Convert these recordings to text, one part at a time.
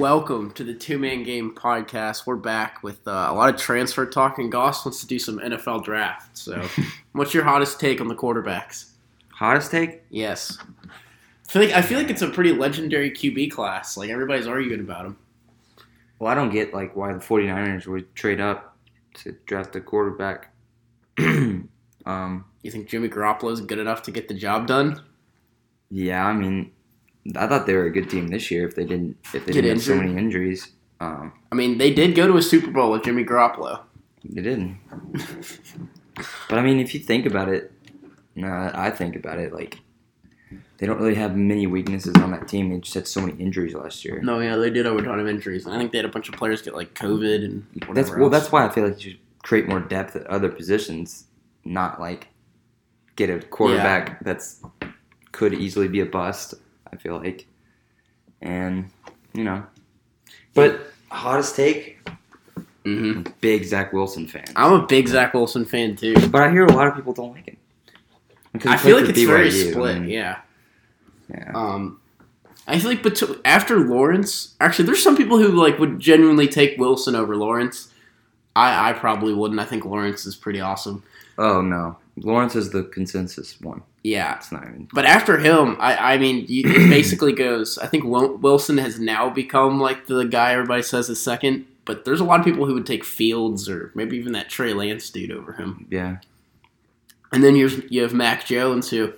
Welcome to the Two Man Game podcast. We're back with uh, a lot of transfer talk, and Goss wants to do some NFL draft. So, what's your hottest take on the quarterbacks? Hottest take? Yes, I feel like I feel like it's a pretty legendary QB class. Like everybody's arguing about him. Well, I don't get like why the 49ers would trade up to draft a quarterback. um, You think Jimmy Garoppolo is good enough to get the job done? yeah, I mean, I thought they were a good team this year if they didn't if they Get didn't have so many injuries. Um, I mean, they did go to a Super Bowl with Jimmy Garoppolo. they didn't. but I mean, if you think about it, no, I think about it like they don't really have many weaknesses on that team. They just had so many injuries last year. No, yeah, they did have a ton of injuries. I think they had a bunch of players get like COVID and whatever. That's well. else. That's why I feel like you should create more depth at other positions, not like get a quarterback that's could easily be a bust. I feel like, and you know, but hottest take, Mm-hmm. big Zach Wilson fan. I'm a big Zach Wilson fan too. But I hear a lot of people don't like him. I feel like it's very BYU, split. and- Yeah. yeah. Um, I feel like, but after Lawrence, actually, there's some people who like would genuinely take Wilson over Lawrence. I I probably wouldn't. I think Lawrence is pretty awesome. Oh no, Lawrence is the consensus one. Yeah. It's not even. But after him, I, I mean, it basically goes. I think Wilson has now become like the guy everybody says is second. But there's a lot of people who would take Fields or maybe even that Trey Lance dude over him. Yeah. And then you you have Mac Jones who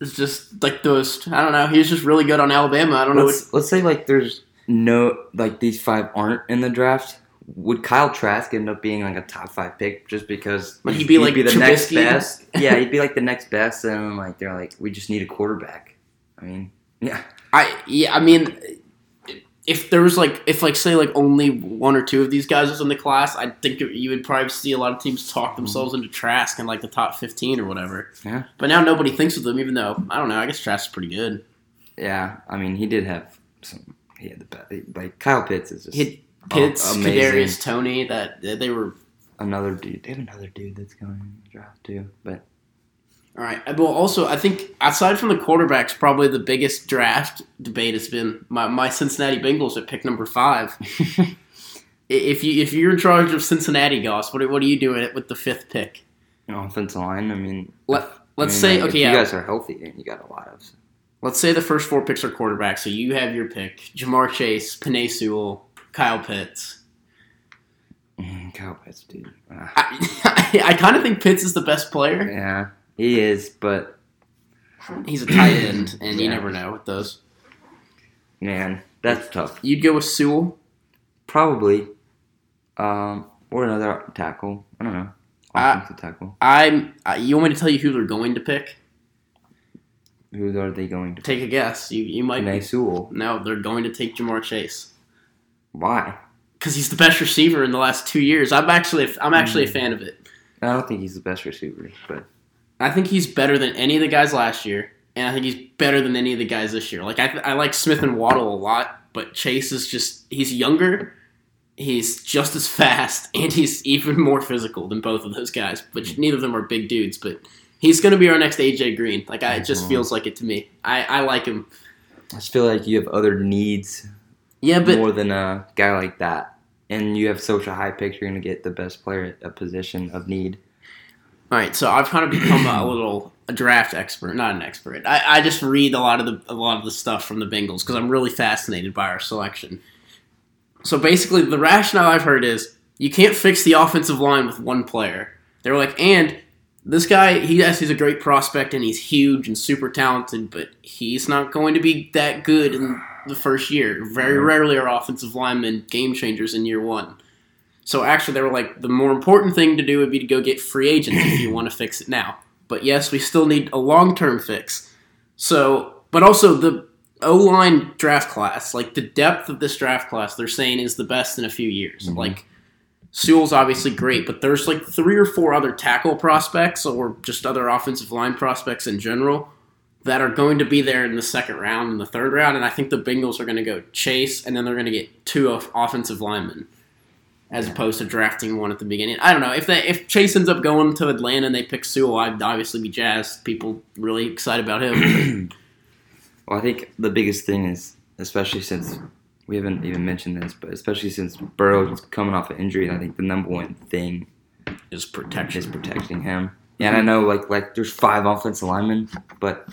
is just like those. I don't know. He's just really good on Alabama. I don't know. What, Let's let's say like there's no like these five aren't in the draft. Would Kyle Trask end up being like a top five pick just because he'd he be like the next best? Yeah, he'd be like the next best, and like they're like we just need a quarterback. I mean, yeah, I yeah. I mean, if there was like if like say like only one or two of these guys was in the class, I think you would probably see a lot of teams talk mm-hmm. themselves into Trask in like the top fifteen or whatever. Yeah. But now nobody thinks of them, even though I don't know. I guess Trask's pretty good. yeah. I mean, he did have some. He had the best. Like Kyle Pitts is just He Oh, Pitts, Oh. Kadarius Toney. That they were another dude. They have another dude that's going in the draft too. But all right. Well, also I think aside from the quarterbacks, probably the biggest draft debate has been my, my Cincinnati Bengals at pick number five. If you if you're in charge of Cincinnati, Goss, what are, what are you doing with the fifth pick? you know, offensive line. I mean, Let, I let's mean, say like, okay, yeah. you guys are healthy and you got a lot of. let's say the first four picks are quarterbacks. So you have your pick: Ja'Marr Chase, Penei Sewell, Kyle Pitts. Mm, Kyle Pitts, dude. Ah. I, I, kind of think Pitts is the best player. Yeah, he is, but He's a tight end, and you never know with those. man, that's tough. You'd go with Sewell. Probably, um, or another tackle. I don't know, Uh, offensive tackle. I'm. Uh, you want me to tell you who they're going to pick? Who are they going to? Take a guess. You you might. Penei Sewell. No, they're going to take Ja'Marr Chase Why? because he's the best receiver in the last two years. I'm actually I'm actually a Mm. fan of it. I don't think he's the best receiver, but I think he's better than any of the guys last year, and I think he's better than any of the guys this year. Like I, I like Smith and Waddle a lot, but Chase is just he's younger, he's just as fast, and he's even more physical than both of those guys. Which neither of them are big dudes, but he's going to be our next AJ Green. Like I, it just Mhm. feels like it to me. I, I like him. I just feel like you have other needs Yeah, but more than a guy like that, and you have such a high pick. You're going to get the best player at a position of need. All right, so I've kind of become a little a draft expert, not an expert. I, I just read a lot of the a lot of the stuff from the Bengals because I'm really fascinated by our selection. So basically, the rationale I've heard is you can't fix the offensive line with one player. They're like, and this guy, he yes, he's a great prospect and he's huge and super talented, but he's not going to be that good in the first year. Very Mhm. rarely are offensive linemen game changers in year one. So actually, they were like, the more important thing to do would be to go get free agents if you want to fix it now. But yes, we still need a long term fix. So, but also the O line draft class, like the depth of this draft class, they're saying is the best in a few years. Mhm. Like Sewell's obviously great, but there's like three or four other tackle prospects or just other offensive line prospects in general that are going to be there in the second round and the third round. And I think the Bengals are going to go chase, and then they're going to get two of offensive linemen as opposed to drafting one at the beginning. I don't know if they if Chase ends up going to Atlanta and they pick Sewell, I'd obviously be jazzed. People really excited about him. well, I think the biggest thing is, especially since we haven't even mentioned this, but especially since Burrow's coming off an injury, I think the number one thing Is protection. is protecting him. And I know, like, like there's five offensive linemen, but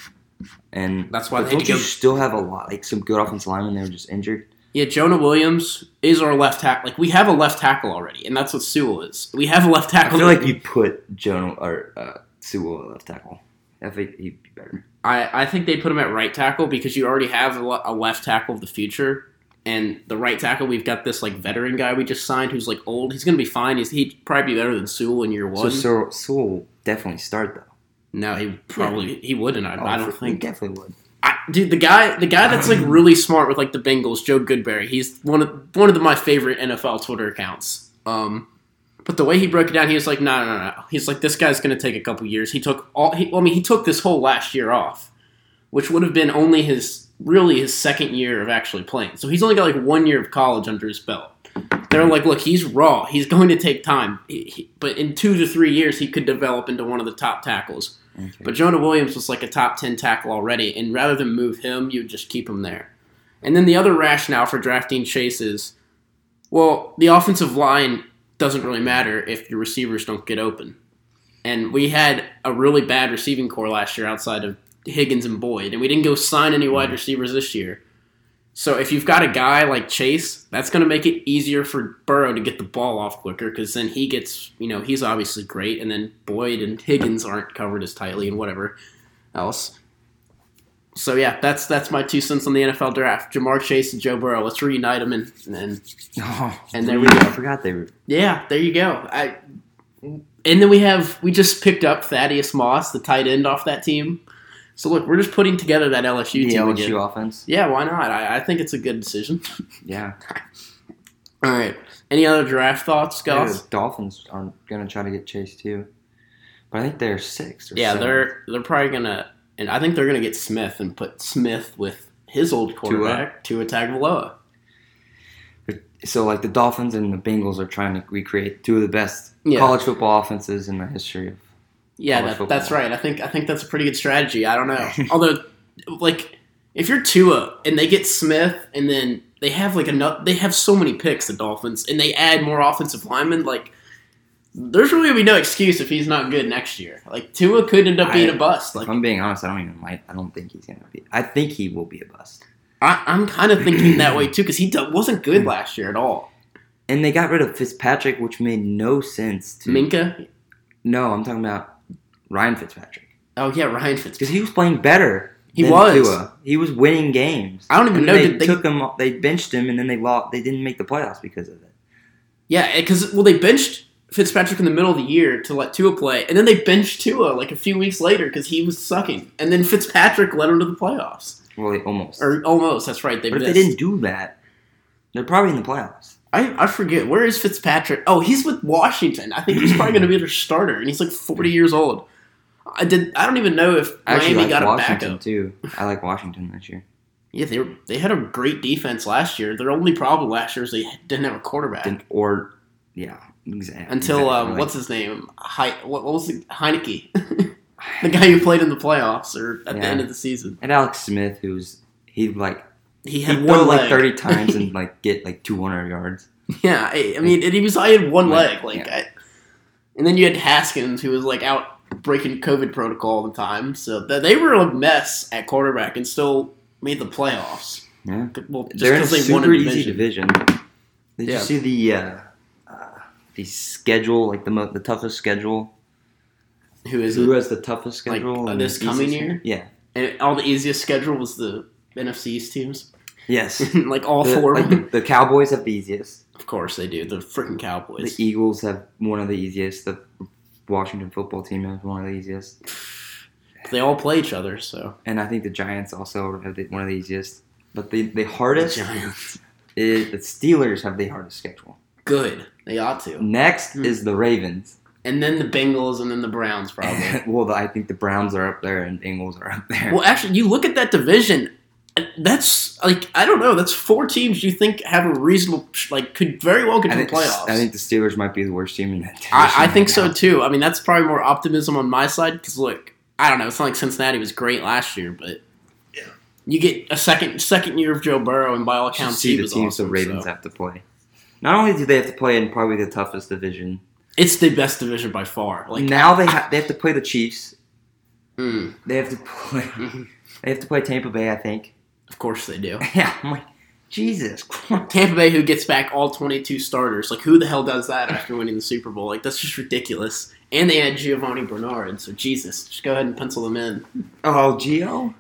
and That's why they go- still have a lot, like some good offensive linemen. They were just injured. Yeah, Jonah Williams is our left tackle. Like we have a left tackle already, and that's what Sewell is. We have a left tackle. I feel like you put Jonah or uh, Sewell at left tackle. I think he'd be better. I, I think they put him at right tackle because you already have a, left tackle of the future, and the right tackle we've got this like veteran guy we just signed who's like old. He's gonna be fine. He's he'd probably be better than Sewell in year So one. Sewell, Sewell will definitely start though. No, he probably he wouldn't. I, I Oh, don't think he definitely would. I, dude, the guy, the guy that's like really smart with like the Bengals, Joe Goodberry. He's one of one of the, my favorite NFL Twitter accounts. Um, but the way he broke it down, he was like, no, no, no, no. He's like, this guy's going to take a couple years. He took all. He, well, I mean, he took this whole last year off, which would have been only his really his second year of actually playing. So he's only got like one year of college under his belt. They're like, look, he's raw. He's going to take time, He- he- but in two to three years, he could develop into one of the top tackles. Okay. But Jonah Williams was like a top 10 tackle already, and rather than move him, you just keep him there. And then the other rationale for drafting Chase is well, the offensive line doesn't really matter if your receivers don't get open. And we had a really bad receiving corps last year outside of Higgins and Boyd, and we didn't go sign any wide mm. receivers this year. So if you've got a guy like Chase, that's going to make it easier for Burrow to get the ball off quicker because then he gets, you know, he's obviously great, and then Boyd and Higgins aren't covered as tightly and whatever else. So yeah, that's that's my two cents on the NFL draft. Ja'Marr Chase and Joe Burrow. Let's reunite them and, and Oh, And there we go. I forgot they were. yeah, there you go. I and then we have we just picked up Thaddeus Moss, the tight end off that team. So look, we're just putting together that LSU The team LSU again. offense. Yeah, why not? I, I think it's a good decision. Yeah. All right. Any other draft thoughts, Yeah, Dolphins are gonna try to get Chase too, but I think they're six. Or Yeah, seven. they're they're probably gonna, and I think they're gonna get Smith and put Smith with his old quarterback, Tua Tagovailoa. So like the Dolphins and the Bengals are trying to recreate two of the best Yeah. college football offenses in the history of. Yeah, that, that's right. I think I think that's a pretty good strategy. I don't know. Although, like, if you're Tua and they get Smith, and then they have like enough, they have so many picks, the Dolphins, and they add more offensive linemen. Like, there's really gonna be no excuse if he's not good next year. Like, Tua could end up being I- a bust. If Like, I'm being honest, I don't even like. I don't think he's gonna be. I think he will be a bust. I, I'm kind of thinking that way too because he do- wasn't good last year at all. And they got rid of Fitzpatrick, which made no sense to. Minka. No, I'm talking about Ryan Fitzpatrick Oh yeah, Ryan Fitzpatrick. because he was playing better. He than was. Tua. He was winning games. I don't even And know. They they, took him. They benched him, and then they lost. They didn't make the playoffs because of it. Yeah, eh, because well, they benched Fitzpatrick in the middle of the year to let Tua play, and then they benched Tua like a few weeks later because he was sucking, and then Fitzpatrick led him to the playoffs, Well, they almost. or almost. That's right. They but if they didn't do that, they're probably in the playoffs. I, I forget where is Fitzpatrick. Oh, he's with Washington. I think he's probably going to be their starter, and he's like forty years old. I did. I don't even know if I Miami like got a Washington backup. too. I like Washington this year. Yeah, they were, they had a great defense last year. Their only problem last year is they didn't have a quarterback. Didn't- or yeah, exactly. Until um, Like, what's his name? He- what, what was it? Heinicke, the guy who played in the playoffs or at the end of the season. and Alex Smith, who's he like He had one like thirty times and like get like two hundred yards. Yeah, I, I mean, and he was. I had one Like, leg, like, yeah. I, and then you had Haskins, who was like out breaking COVID protocol all the time. So th- they were a mess at quarterback and still made the playoffs. Yeah, Well, just they're in a because they won super easy division. Did Yeah. you see the uh, uh, the schedule? Like the mo- the toughest schedule. Who is Who it? has the toughest Like, schedule? uh, this coming year? Yeah. And all the easiest schedule was the NFC East teams. Yes. like all The, four like of the, them. the Cowboys have the easiest. Of course they do. The freaking Cowboys. The Eagles have one of the easiest. The Washington football team is one of the easiest. they all play each other, so. And I think the Giants also have the, one of the easiest. But the, the The hardest Giants. is the Steelers have the hardest schedule. Good. They ought to. Next is the Ravens. And then the Bengals and then the Browns, probably. well, the, I think the Browns are up there and Bengals are up there. Well, actually, you look at that division. That's like I don't know. That's four teams you think have a reasonable like could very well get I to the playoffs. I think the Steelers might be the worst team in that division. I, I think right so now. too. I mean, that's probably more optimism on my side because look, I don't know. It's not like Cincinnati was great last year, but yeah. You get a second second year of Joe Burrow, and by all accounts, see he the was teams awesome, the Ravens so. have to play. Not only do they have to play in probably the toughest division, It's the best division by far. Like, now they ha- they have to play the Chiefs. mm, They have to play. They have to play Tampa Bay, I think. Of course they do. Yeah, I'm like, Jesus Christ. Tampa Bay, who gets back all 22 starters. Like, who the hell does that after winning the Super Bowl? Like, that's just ridiculous. And they had Giovani Bernard, so Jesus, just go ahead and pencil them in. Oh, Gio.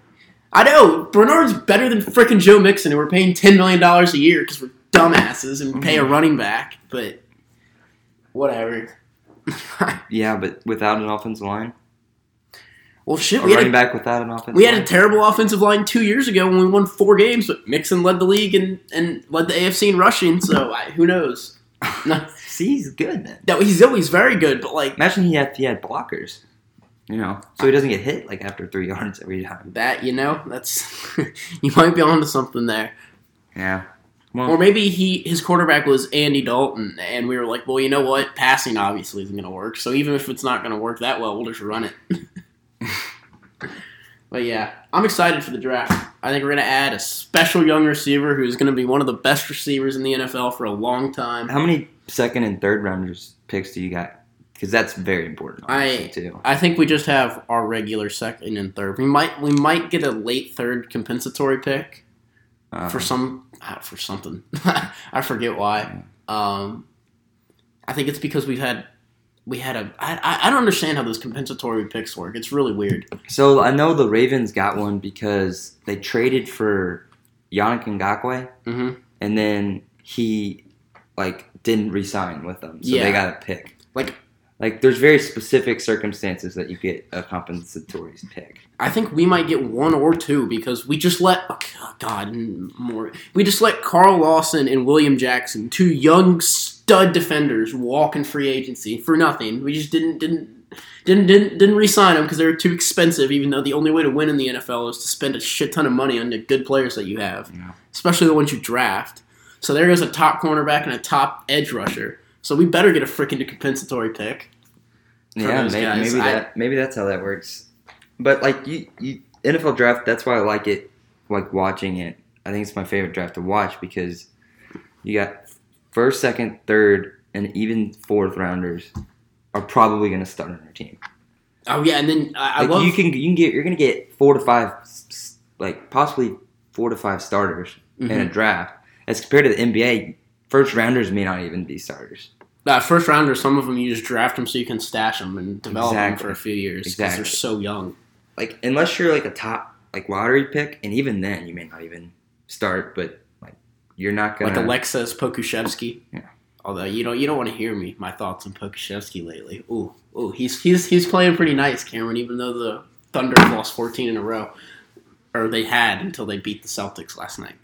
I know Bernard's better than frickin' Joe Mixon, and we're paying ten million dollars a year because we're dumbasses and pay a mm-hmm. running back. But whatever. Yeah, but without an offensive line, well, shit, we had, running a, back without an offensive we had a terrible offensive line two years ago when we won four games, but Mixon led the league and, and led the AFC in rushing. So I, who knows? No, See, he's good then. no, he's always very good, but like Imagine he had he had blockers, you know, so he doesn't get hit like after three yards every time. that, you know, that's you might be onto something there. Yeah. Or maybe he his quarterback was Andy Dalton, and we were like, well, you know what? Passing obviously isn't going to work. So even if it's not going to work that well, we'll just run it. but yeah, I'm excited for the draft. I think we're going to add a special young receiver who's going to be one of the best receivers in the NFL for a long time. how many second and third rounders picks do you got? Because that's very important, I- too. I think we just have our regular second and third. We might we might get a late third compensatory pick. Uh, for some uh, for something. I forget why. Um, I think it's because we've had we had a. I, I don't understand how those compensatory picks work. It's really weird. so I know the Ravens got one because they traded for Yannick Ngakoue, hmm and then he like didn't resign with them, so Yeah. they got a pick. Like- like there's very specific circumstances that you get a compensatory pick. I think we might get one or two because we just let oh, God more. We just let Carl Lawson and William Jackson, two young stud defenders, walk in free agency for nothing. We just didn't didn't. Didn't, didn't didn't re-sign them because they were too expensive. Even though the only way to win in the NFL is to spend a shit ton of money on the good players that you have. Yeah. especially the ones you draft. So there goes a top cornerback and a top edge rusher. So we better get a freaking compensatory pick. Yeah, maybe, maybe I- that maybe that's how that works. But like you, you NFL draft, that's why I like it. Like watching it, I think it's my favorite draft to watch because you got first, second, third, and even fourth rounders are probably going to start on your team. Oh yeah, and then I, I Like love you can you can get you're going to get four to five, like possibly four to five starters in a Mhm. draft. As compared to the NBA, first rounders may not even be starters. uh, first rounders. Some of them you just draft them so you can stash them and develop them for a few years because Exactly. they're so young. like unless you're like a top like lottery pick, and even then you may not even start. But like you're not gonna Like Aleksej Pokusevski. Yeah. Although you don't you don't want to hear me my thoughts on Pokusevski lately. Ooh ooh he's he's he's playing pretty nice, Cameron. Even though the Thunder lost fourteen in a row, or they had until they beat the Celtics last night.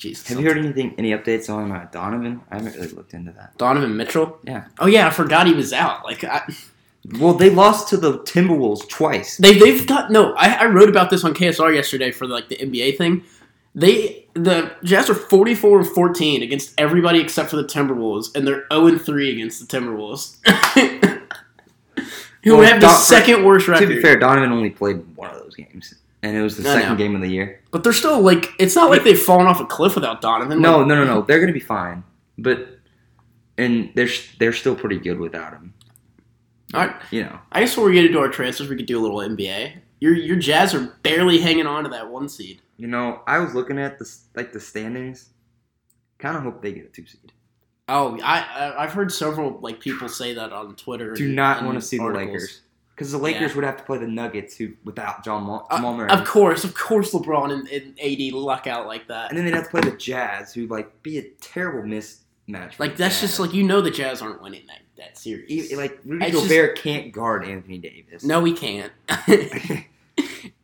The Have you heard anything? Any updates on uh, Donovan? I haven't really looked into that. Donovan Mitchell. Yeah. Oh yeah, I forgot he was out. Like I, Well, they lost to the Timberwolves twice. they they've got no. I, I wrote about this on KSR yesterday for like the NBA thing. They the Jazz are forty four and fourteen against everybody except for the Timberwolves, and they're zero and three against the Timberwolves, who Well, have the Don- second worst record? To be fair, Donovan only played one of those games, and it was the I second know. game of the year. but they're still like it's not like they've fallen off a cliff without Donovan. No, Like, no, no, no. They're gonna be fine, but and they're they're still pretty good without him. All right. You know, I guess when we get into our transfers, we could do a little NBA. Your your Jazz are barely hanging on to that one seed. you know. I was looking at the like the standings. Kind of hope they get a two seed. Oh, I, I I've heard several like people say that on Twitter. Do not want to see articles. the Lakers because the Lakers Yeah. would have to play the Nuggets who without John Mo- Uh, Jamal Murray, Of course, of course, LeBron and, and AD luck out like that. and then they'd have to play the Jazz who like be a terrible mismatch. Like that's just like you know the Jazz aren't winning that that series. Like Rudy It's just- Gobert can't guard Anthony Davis. no, he can't.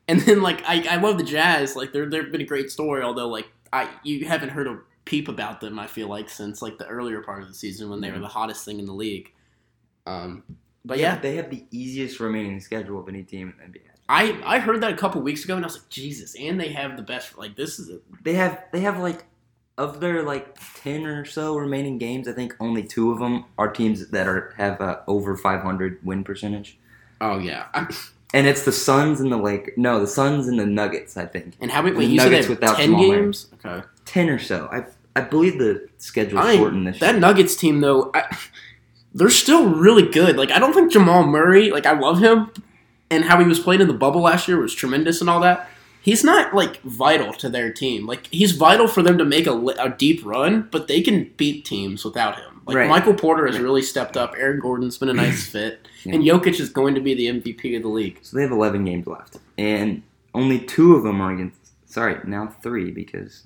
and then like I, I love the Jazz. Like they're they've been a great story. Although like I you haven't heard a peep about them. I feel like since like the earlier part of the season when they were the hottest thing in the league. Um, but yeah, they have the easiest remaining schedule of any team in the NBA. I I heard that a couple weeks ago and I was like Jesus. And they have the best. Like this is a, They have they have like of their like ten or so remaining games. I think only two of them are teams that are have a over 500 win percentage. oh yeah. I, and it's the Suns and the Lake. No, the Suns and the Nuggets. I think And how many? The Wait, you said they Nuggets have without ten Jamal Murray. games. Okay. ten or so. I I believe the schedule shortened this that year. Nuggets team though, I, they're still really good. Like I don't think Jamal Murray, like I love him, and how he was playing in the bubble last year was tremendous and all that. He's not like vital to their team. Like he's vital for them to make a, a deep run, but they can beat teams without him. Like Right. Michael Porter has really stepped up. Aaron Gordon's been a nice fit, Yeah. and Jokic is going to be the MVP of the league. So they have eleven games left, and only two of them are against. Sorry, now three because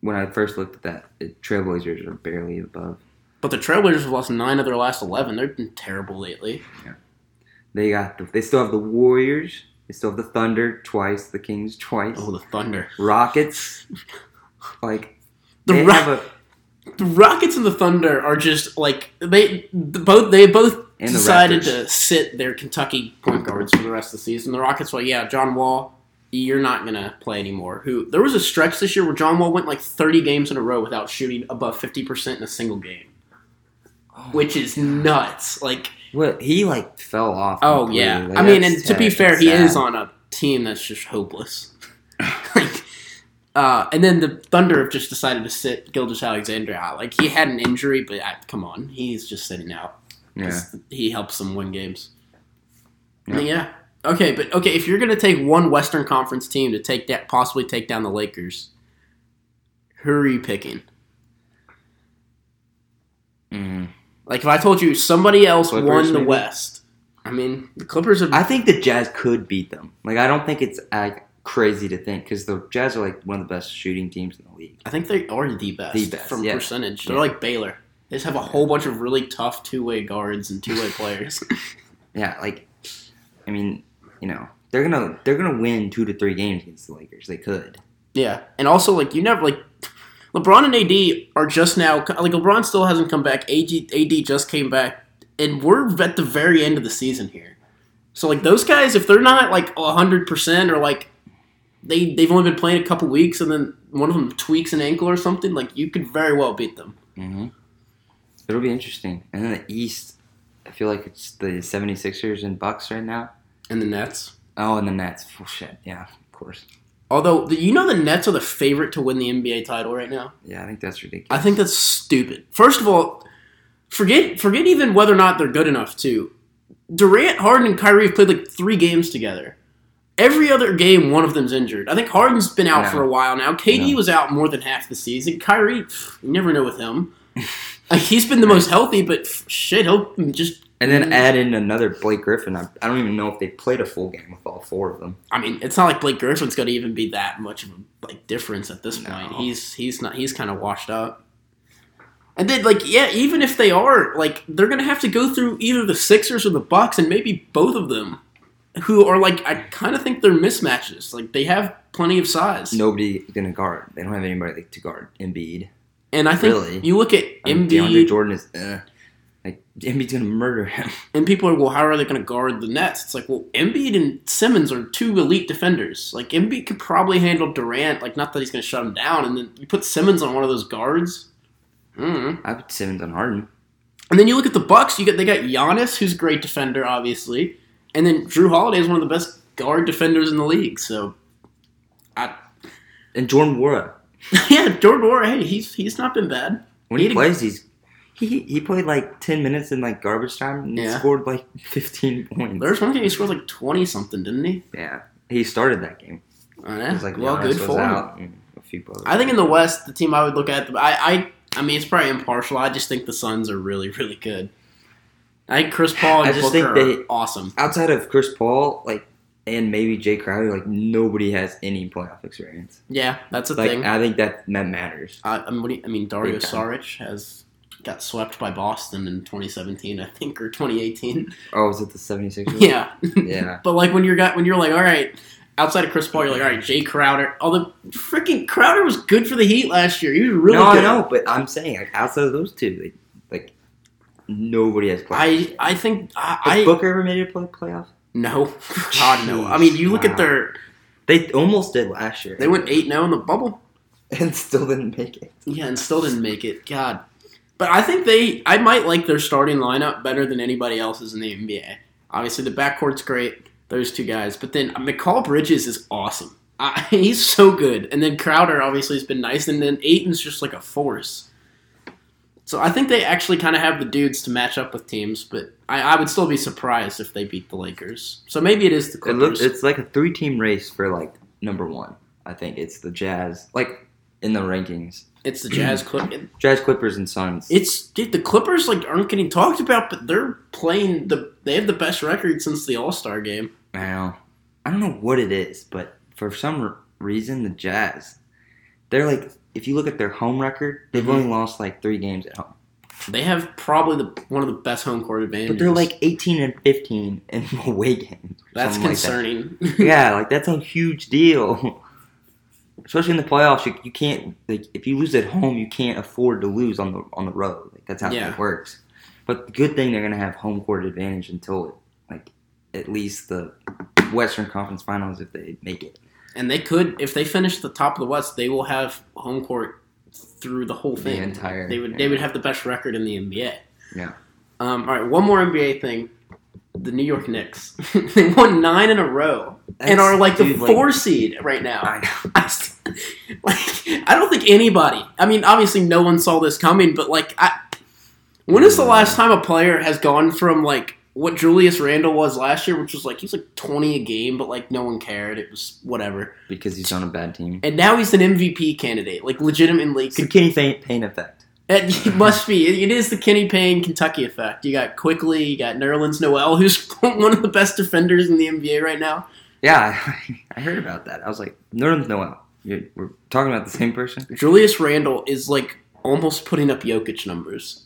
when I first looked at that, it, Trailblazers are barely above. But the Trailblazers have lost nine of their last eleven. They've been terrible lately. Yeah. They got. The, they still have the Warriors. They still have the Thunder twice. The Kings twice. Oh, the Thunder. Rockets. Like The they Ro- have a the Rockets and the Thunder are just like they the, both they both decided Raptors. to sit their Kentucky point guards for the rest of the season. The Rockets were like, yeah, John Wall, you're not gonna play anymore. Who there was a stretch this year where John Wall went like 30 games in a row without shooting above 50 percent in a single game, which is nuts. Like, what he like fell off. oh yeah, Like, I mean, and to be fair, That's he is on a team that's just hopeless. like, uh, and then the Thunder have just decided to sit Gilgeous-Alexander out. Like he had an injury, but uh, come on, he's just sitting out. Yeah. He helps them win games. Yeah. Yeah. Okay, but okay, if you're gonna take one Western Conference team to take that, possibly take down the Lakers, who are you picking? Mm. Like if I told you somebody else Clippers, won the maybe? West, I mean the Clippers have. I think the Jazz could beat them. Like I don't think it's like crazy to think because the Jazz are like one of the best shooting teams in the league. I think they are the best, The best, from yeah. percentage. They're Yeah. like Baylor. They just have a whole bunch of really tough two way guards and two way players. Yeah, like I mean, you know, they're gonna they're gonna win two to three games against the Lakers. They could. Yeah, and also like you never like LeBron and AD are just now like LeBron still hasn't come back. AD AD just came back, and we're at the very end of the season here. So like those guys, if they're not like hundred percent or like they they've only been playing a couple weeks, and then one of them tweaks an ankle or something, like you could very well beat them. Mm-hmm. It'll be interesting. And then the East, I feel like it's the 76ers and Bucks right now. And the Nets. Oh, and the Nets. Oh, shit. Yeah, of course. Although you know the Nets are the favorite to win the NBA title right now. Yeah, I think that's ridiculous. I think that's stupid. First of all, forget forget even whether or not they're good enough to. Durant, Harden, and Kyrie have played like three games together. Every other game, one of them's injured. I think Harden's been out No. for a while now. KD No. was out more than half the season. Kyrie, you never know with him. Like, he's been the most healthy, but shit, he'll just. And then add in another Blake Griffin. I, I don't even know if they played a full game with all four of them. I mean, it's not like Blake Griffin's going to even be that much of a like difference at this No. point. He's he's not he's kind of washed up. And then like yeah, even if they are like they're going to have to go through either the Sixers or the Bucks and maybe both of them who are like I kind of think they're mismatches. Like they have plenty of size. Nobody gonna guard. They don't have anybody to guard Embiid. And I think Really? you look at I mean, DeAndre Jordan is uh, like Embiid's gonna murder him. and people are well how are they going to guard the Nets? It's like well Embiid and Simmons are two elite defenders. Like Embiid could probably handle Durant. Like not that he's going to shut him down. And then you put Simmons on one of those guards. Mm. I put Simmons on Harden. And then you look at the Bucks. You get they got Giannis, who's a great defender, obviously, and then Jrue Holiday is one of the best guard defenders in the league. So, I, And Jordan Nwora. yeah, Jordan Moore, hey, he's he's not been bad. When he, He- plays, he's he he played like ten minutes in like garbage time and Yeah. scored like fifteen points. There's one game he scored like twenty something, didn't he? yeah, he started that game. Oh, yeah. was like well, Giannis good for him. a few. I think in the West, the team I would look at, I, I, I mean, it's probably impartial. I just think the Suns are really, really good. I think Chris Paul and I just Booker think they- are awesome. outside of Chris Paul, like and maybe Jae Crowder, like nobody has any playoff experience. Yeah, that's a Like thing. I think that that matters. I, I mean, what do you- I mean, Dario Saric has got swept by Boston in 2017, I think, or 2018. Oh, was it the 76ers? Yeah, Yeah. but like when you're got when you're like, all right, outside of Chris Paul, you're like, all right, Jae Crowder. Although freaking Crowder was good for the Heat last year. He was really no, good. I know, but I'm saying like outside of those two, like, like nobody has playoff. I I think Has I, I Booker ever made it play playoff? no, God no. I mean, you look Wow. at their They almost did last year. they went eight now oh in the bubble. and still didn't make it. Yeah, and still didn't make it. God. But I think they I might like their starting lineup better than anybody else's in the NBA. Obviously the backcourt's great. those two guys. But then uh, Mikal Bridges is awesome. Uh, he's so good. And then Crowder obviously has been nice. And then Ayton's just like a force. So I think they actually kind of have the dudes to match up with teams, but I, I, would still be surprised if they beat the Lakers. So maybe it is the Clippers. It looks, it's like a three-team race for like number one. I think it's the Jazz, like in the rankings. It's the Jazz Clippers. Jazz Clippers and Suns. It's dude, the Clippers like aren't getting talked about, but they're playing the. They have the best record since the All Star game. I know. I don't know what it is, but for some reason, the Jazz, they're like if you look at their home record, they've mm-hmm. only lost like three games at home. They have probably the one of the best home court advantages. But they're like 18 and 15 in away games. That's concerning. Like that. yeah, like that's a huge deal. Especially in the playoffs, you, you, can't like if you lose at home, you can't afford to lose on the on the road. Like that's how yeah. it works. But the good thing they're gonna have home court advantage until like at least the Western Conference Finals if they make it and they could if they finish the top of the West, they will have home court through the whole thing. The entire. They would yeah. they would have the best record in the NBA. Yeah. Um, all right, one more NBA thing. The New York Knicks. they won nine in a row That's, and are like dude, the four like, seed right now. I know. I, like, I don't think anybody. I mean, obviously, no one saw this coming, but like, I, when is the last time a player has gone from like what Julius Randle was last year, which was like he's like twenty a game, but like no one cared. It was whatever because he's on a bad team. And now he's an MVP candidate, like legitimately. It's the Kenny Payne effect. It must be. It is the Kenny Payne Kentucky effect. You got quickly. you got Nerlens Noel, who's one of the best defenders in the NBA right now. Yeah, I heard about that. I was like, Nerlens Noel. We're talking about the same person. Julius Randle is like almost putting up Jokic numbers.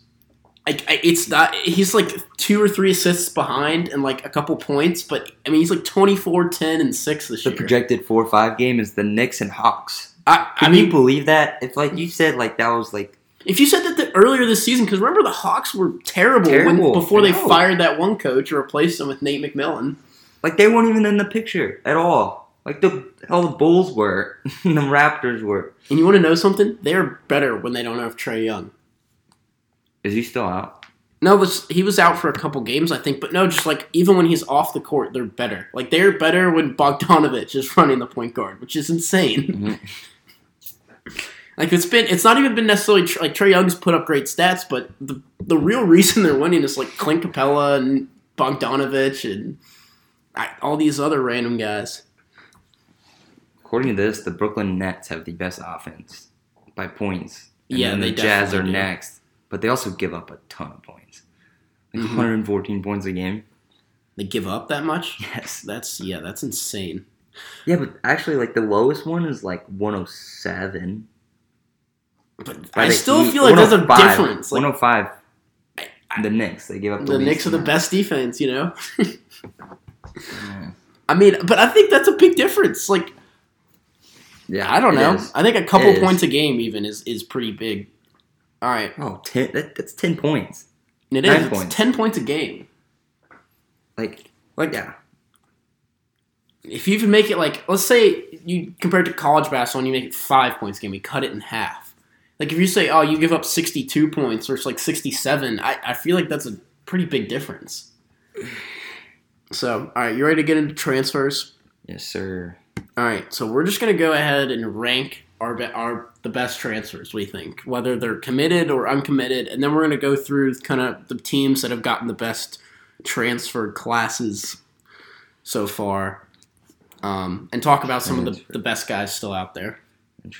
Like it's not he's like two or three assists behind and like a couple points but i mean he's like 24 10 and 6 this the year. the projected four or five game is the Knicks and Hawks. I, can I mean, you believe that? If like you said like that was like if you said that the, earlier this season because remember the Hawks were terrible, terrible. When, before they fired that one coach or replaced him with Nate McMillan. Like they weren't even in the picture at all like the hell the Bulls were the Raptors were and you want to know something they're better when they don't have Trae Young is he still out? No, was he was out for a couple games, I think. But no, just like even when he's off the court, they're better. Like they're better when Bogdanovich is running the point guard, which is insane. Mm-hmm. like it's been, it's not even been necessarily like Trae Young's put up great stats, but the the real reason they're winning is like Clint Capela and Bogdanovich and all these other random guys. According to this, the Brooklyn Nets have the best offense by points. And yeah, the Jazz are do. next but they also give up a ton of points, like mm-hmm. 114 points a game. They give up that much? Yes, that's yeah, that's insane. Yeah, but actually, like the lowest one is like 107. But I still feel like there's a oh difference. Like, 105. I, the Knicks, they give up the, the Knicks are the best defense, you know. yeah. I mean, but I think that's a big difference. Like, yeah, I don't know. Is. I think a couple points a game even is is pretty big. All right. Oh, ten, that, that's 10 points. It Nine is. Points. It's 10 points a game. Like, like, yeah. If you even make it like, let's say you compare it to college basketball and you make it five points a game, you cut it in half. Like if you say, oh, you give up 62 points or it's like 67, I, I feel like that's a pretty big difference. So, all right, you ready to get into transfers? Yes, sir. All right, so we're just going to go ahead and rank our, are the best transfers we think, whether they're committed or uncommitted, and then we're going to go through kind of the teams that have gotten the best transfer classes so far, um, and talk about some of the, the best guys still out there.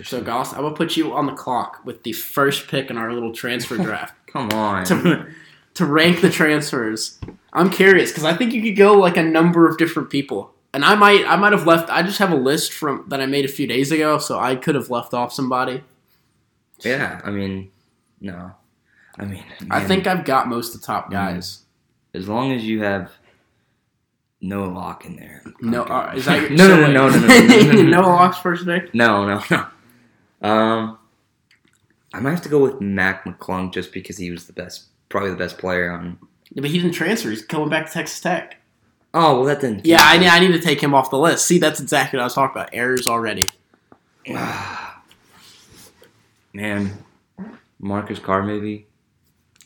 So, Goss, I will put you on the clock with the first pick in our little transfer draft. Come on. To, to rank the transfers. I'm curious because I think you could go like a number of different people and I might I might have left. I just have a list from that I made a few days ago, so I could have left off somebody. Yeah, I mean, no, I mean, man, I think I've got most of the top guys. As long as you have no lock in there. No, uh, is that no, no, no, no, no, no, no, no, no, lock's first pick? No, no, no. Um, I might have to go with Mac McClung just because he was the best, probably the best player on. Yeah, but he didn't transfer. He's coming back to Texas Tech. Oh well, that didn't. Yeah, I need, I need to take him off the list. See, that's exactly what I was talking about. Errors already. Man, Marcus Carr maybe.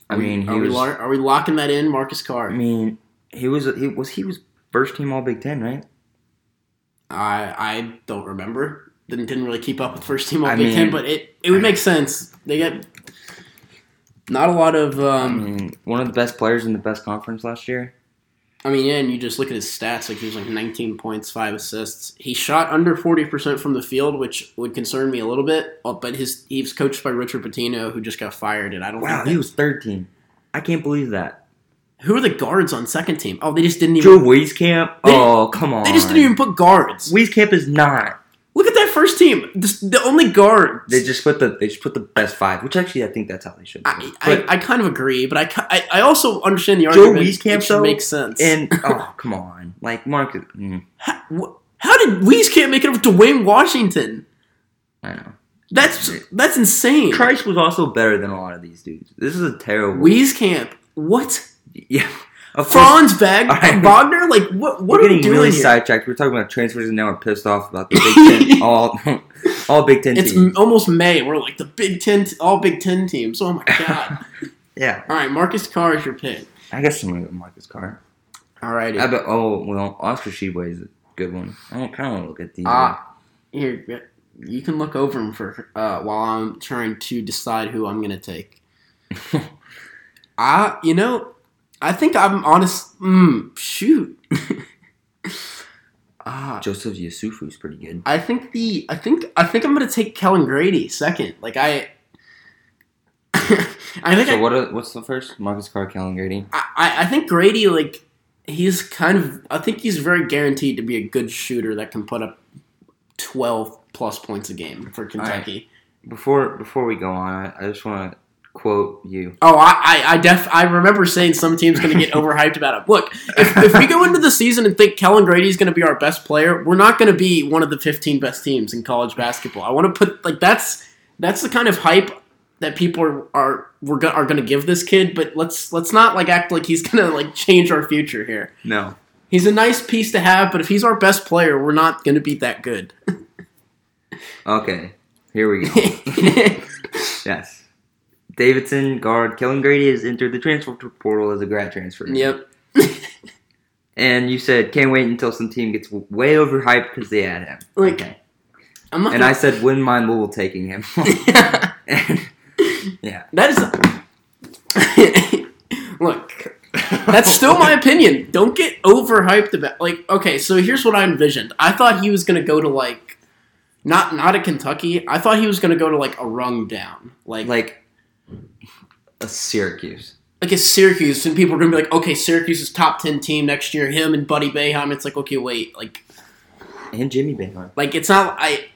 I mean, he are was. We, are we locking that in, Marcus Carr? I mean, he was he was he was first team All Big Ten, right? I I don't remember. Didn't didn't really keep up with first team all I Big Ten, but it it would make sense. They get not a lot of. I Um, mean, one of the best players in the best conference last year. I mean, yeah, and you just look at his stats. Like he was like 19 points, five assists. He shot under 40 percent from the field, which would concern me a little bit. Oh, But his he was coached by Richard Pitino, who just got fired, and I don't Wow, he was 13. I can't believe that. who are the guards on second team. Oh, they just didn't even. Joe Wieskamp? Oh, come on. They just didn't even put guards. Wieskamp is not. Look at that first team. This, the only guards. They just put the they just put the best five, which actually I think that's how they should. Do. I. I, I kind of agree, but I, I, I also understand the Joe argument. Wieskamp, which though, makes sense. and oh come on, like Marcus. Mm, how, wh- how did Wieskamp make it up to Wayne Washington? I know. That's that's insane. Christ was also better than a lot of these dudes. This is a terrible. Wieskamp, what? yeah, of. Franz All right. Wagner, like what? What We're are we getting doing really here? sidetracked. We're talking about transfers, and now we're pissed off about the Big Ten. all, all Big Ten It's teams. almost May. We're like the Big Ten, all Big Ten teams. Oh my god! Yeah, all right, Marcus Carr is your pick. I guess I'm gonna go Marcus Carr. All righty. I bet. Oh well, Oscar Tshiebwe is a good one. I don't kind of want to look at these. Ah, here you can look over them for uh, while I'm trying to decide who I'm gonna take. I, you know, I think I'm honest. Mm, shoot. Ah, Joseph is pretty good. I think the I think I think I'm gonna take Kellan Grady second. Like I, I think So I, what? Are, what's the first? Marcus Carr, Kellan Grady. I I think Grady like he's kind of I think he's very guaranteed to be a good shooter that can put up twelve plus points a game for Kentucky. Before before we go on, I, I just want to quote you. Oh, I, I, I def I remember saying some team's going to get overhyped about it. Look, if, if we go into the season and think Kellan Grady's going to be our best player, we're not going to be one of the 15 best teams in college basketball. I want to put like that's that's the kind of hype that people are are we're go- are going to give this kid. But let's let's not like act like he's going to like change our future here. No. He's a nice piece to have, but if he's our best player, we're not going to be that good. Okay. Here we go. yes. Davidson guard Kellan Grady has entered the transfer portal as a grad transfer. yep. And you said can't wait until some team gets way overhyped because they add him. Like, okay. I'm not. And I said wouldn't mind Louisville taking him. and, yeah. That is. Look, that's still my opinion. Don't get overhyped about. Like, okay, so here's what I envisioned. I thought he was gonna go to like, not not at Kentucky. I thought he was gonna go to like a rung down, like, Like a Syracuse. Like a Syracuse, and people are gonna be like, okay, Syracuse is top ten team next year. Him and Buddy Boeheim. It's like, okay, wait, like, And Jimmy Boeheim. like it's not. I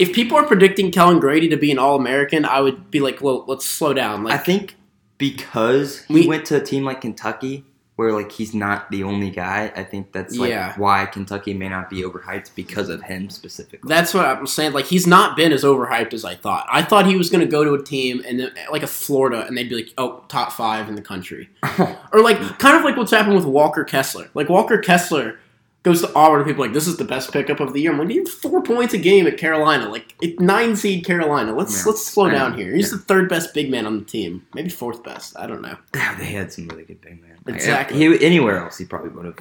if people are predicting Kellan Grady to be an All American, I would be like, well, let's slow down. I think because he We- went to a team like Kentucky where like he's not the only guy, I think that's like Yeah. why Kentucky may not be overhyped because of him specifically. That's what I'm saying. Like he's not been as overhyped as I thought. I thought he was going to go to a team and then, like a Florida, and they'd be like, "Oh, top five in the country," or like kind of like what's happened with Walker Kessler. Like Walker Kessler goes to Auburn, and people are like, "This is the best pickup of the year." I'm like, "He had four points a game at Carolina, like it, nine seed Carolina. Let's Yeah. let's slow down here. He's Yeah. the third best big man on the team, maybe fourth best. I don't know." Yeah, they had some really good big men. Exactly. He, anywhere else, he probably would have.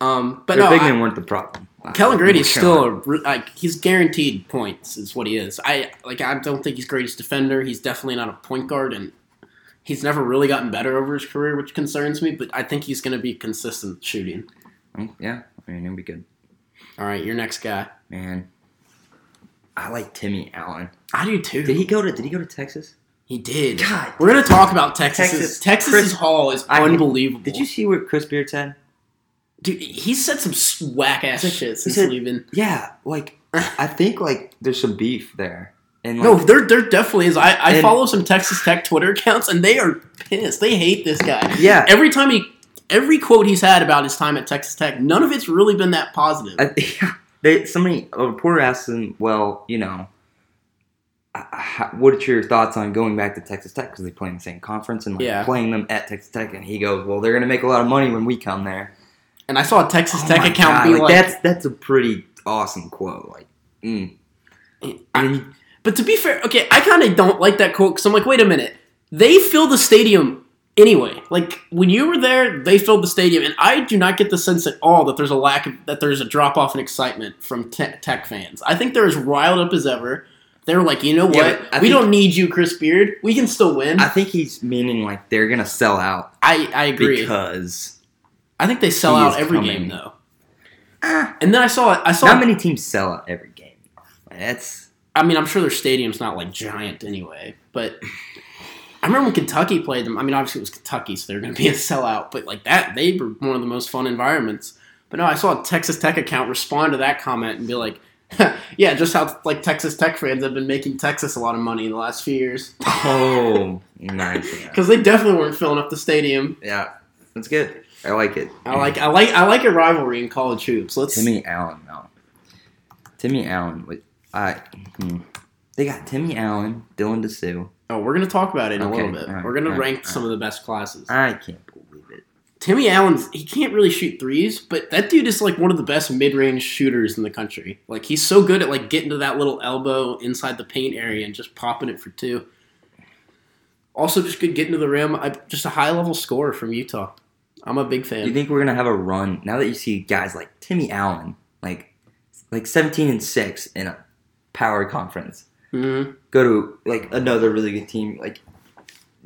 Um, but Their no, big men weren't the problem. Kellan Grady's still a, like he's guaranteed points is what he is. I like I don't think he's greatest defender. He's definitely not a point guard, and he's never really gotten better over his career, which concerns me. But I think he's going to be consistent shooting. Mm, yeah. I mean, it'll be good. All right, your next guy. Man, I like Timmy Allen. I do too. Did he go to? Did he go to Texas? He did. God. We're going to talk about Texas. Texas- Texas's Chris- haul is I- unbelievable. Did you see what Chris Beard said? Dude, he said some whack ass shit since said- leaving. Yeah, like I think like there's some beef there, and like, No, there, there definitely is. I, I And- follow some Texas Tech Twitter accounts, and they are pissed. They hate this guy. yeah, every time he every quote he's had about his time at Texas Tech, none of it's really been that positive. I, yeah, they somebody a reporter asked him, well, you know, how, what are your thoughts on going back to Texas Tech because they play in the same conference and like Yeah. playing them at Texas Tech? And he goes, well, they're gonna make a lot of money when we come there. and I saw a Texas Oh Tech account God, be like, that's that's a pretty awesome quote. Like, mm. you, but to be fair, okay, I kind of don't like that quote because I'm like, wait a minute, they fill the stadium Anyway, like when you were there, they filled the stadium, and I do not get the sense at all that there's a lack of that there's a drop off in excitement from te- Tech fans. I think they're as riled up as ever. They're like, you know what? I we think- don't need you, Chris Beard. We can still win. I think he's meaning like they're gonna sell out I, I agree. because I think they sell out every coming. game though. ah, And then I saw I saw. not many teams sell out every game. That's I mean, I'm sure their stadium's not like giant anyway, but I remember when Kentucky played them. I mean, obviously it was Kentucky, so they're going to be a sellout, but like that, they were one of the most fun environments. But no, I saw a Texas Tech account respond to that comment and be like, "Yeah, just how like Texas Tech fans have been making Texas a lot of money in the last few years oh nice. Yeah. because they definitely weren't filling up the stadium." yeah, that's good. I like it. I like, I like, I like a rivalry in college hoops. Let's Timmy Allen now. Timmy Allen. With, I. Hmm. They got Timmy Allen, Dylan Disu. Oh, we're gonna talk about it in a little bit. alright, we're gonna rank alright. some of the best classes. I can't. Timmy Allen's he can't really shoot threes, but that dude is like one of the best mid-range shooters in the country. Like he's so good at like getting to that little elbow inside the paint area and just popping it for two. Also, just good getting to the rim. I, just a high-level scorer from Utah. I'm a big Do fan. you think we're gonna have a run now that you see guys like Timmy Allen, like like seventeen and six in a power conference, hmm go to like another really good team? Like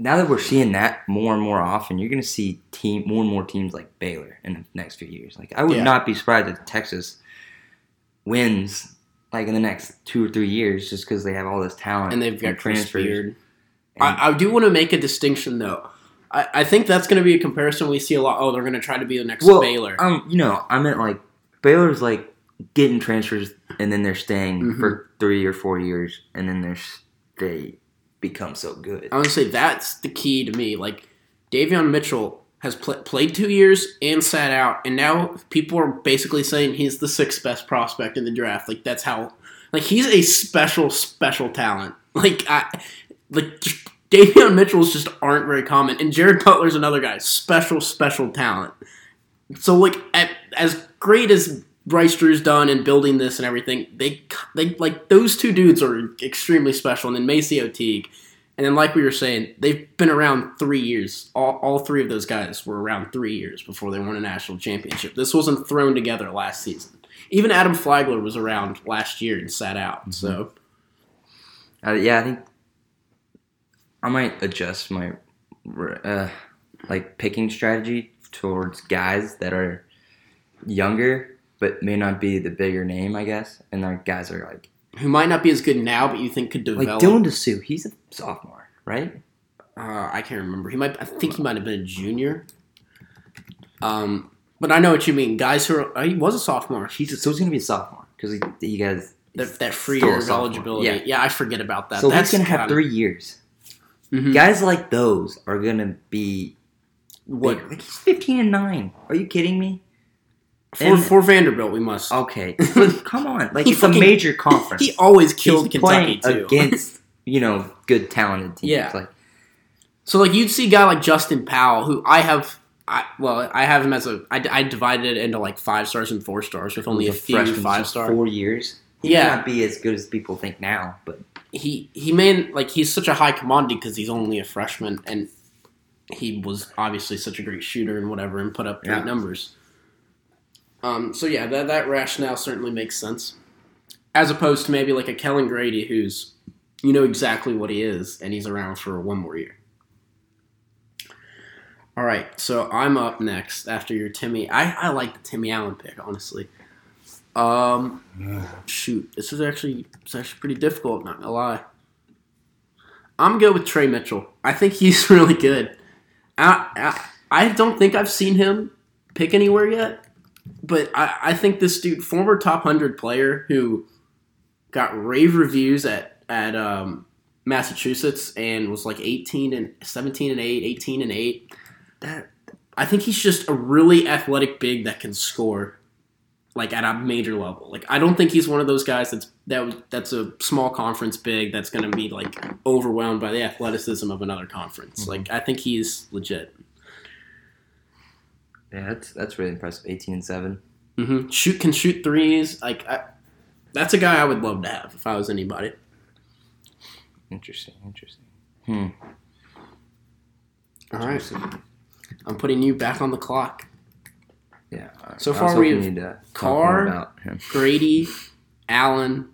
now that we're seeing that more and more often, you're gonna see team more and more teams like Baylor in the next few years. Like I would Yeah. not be surprised if Texas wins like in the next two or three years just because they have all this talent And they've got. Beard. I, I do want to make a distinction though. I, I think that's going to be a comparison we see a lot. Oh, they're going to try to be the next Well, Baylor. Um, you know, I meant like Baylor's like getting transfers and then they're staying Mhm. for three or four years and then they're they become so good. Say that's the key to me. Like Davion Mitchell has pl- played two years and sat out, and now people are basically saying he's the sixth best prospect in the draft. Like that's how, like he's a special, special talent. Like I, like Davion Mitchell's just aren't very common, and Jared Butler's another guy, special, special talent. So like at, as great as Bryce Drew's done and building this and everything, they they like those two dudes are extremely special, and then MaCio Teague, And then, like we were saying, they've been around three years. All, all three of those guys were around three years before they won a national championship. This wasn't thrown together last season. Even Adam Flagler was around last year and sat out. So, Uh, yeah, I think I might adjust my uh, like picking strategy towards guys that are younger but may not be the bigger name, I guess. And our guys are like who might not be as good now, but you think could develop. like? Dylan Disu. He's a sophomore, right? uh, I can't remember. He might. I think he might have been a junior. Um, but I know what you mean. Guys who are. uh, He was a sophomore. He's a, so he's gonna be a sophomore because he, he guys. That, that free year of eligibility. Yeah. Yeah. I forget about that. so That's he's gonna have gotta- three years. Mhm. Guys like those are gonna be What. Like he's fifteen and nine. Are you kidding me? For, And- for Vanderbilt? We must. Okay, come on, like He it's fucking- a major conference. He always killed He's Kentucky playing too. against you know good talented teams. Yeah. like So like you'd see a guy like Justin Powell, who I have, I, well, I have him as a, I, I divided it into like five stars and four stars with only a, was few five for star. four years. He Yeah. may not be as good as people think now, but He he made like he's such a high commodity because he's only a freshman and he was obviously such a great shooter and whatever and put up great Yeah. numbers. Um. So yeah, that that rationale certainly makes sense, as opposed to maybe like a Kellan Grady who's, you know exactly what he is and he's around for one more year. All right, so I'm up next after your Timmy. I, I like the Timmy Allen pick, honestly. Um, shoot, this is actually it's actually pretty difficult. Not gonna lie. I'm good with Tre Mitchell. I think he's really good. I, I, I don't think I've seen him pick anywhere yet, but I, I think this dude, former top hundred player who got rave reviews at at um, Massachusetts and was like 18 and 17 and 8, 18 and 8. that I think he's just a really athletic big that can score like at a major level. Like I don't think he's one of those guys that's that that's a small conference big that's going to be like overwhelmed by the athleticism of another conference. Mhm. Like I think he's legit. Yeah, that's that's really impressive. Eighteen and seven. hmm Shoot can shoot threes. Like I, that's a guy I would love to have if I was anybody. Interesting, interesting. Hmm. All right. I'm putting you back on the clock. Yeah. So far we hoping have you'd, uh, Carr, about him. Grady, Allen,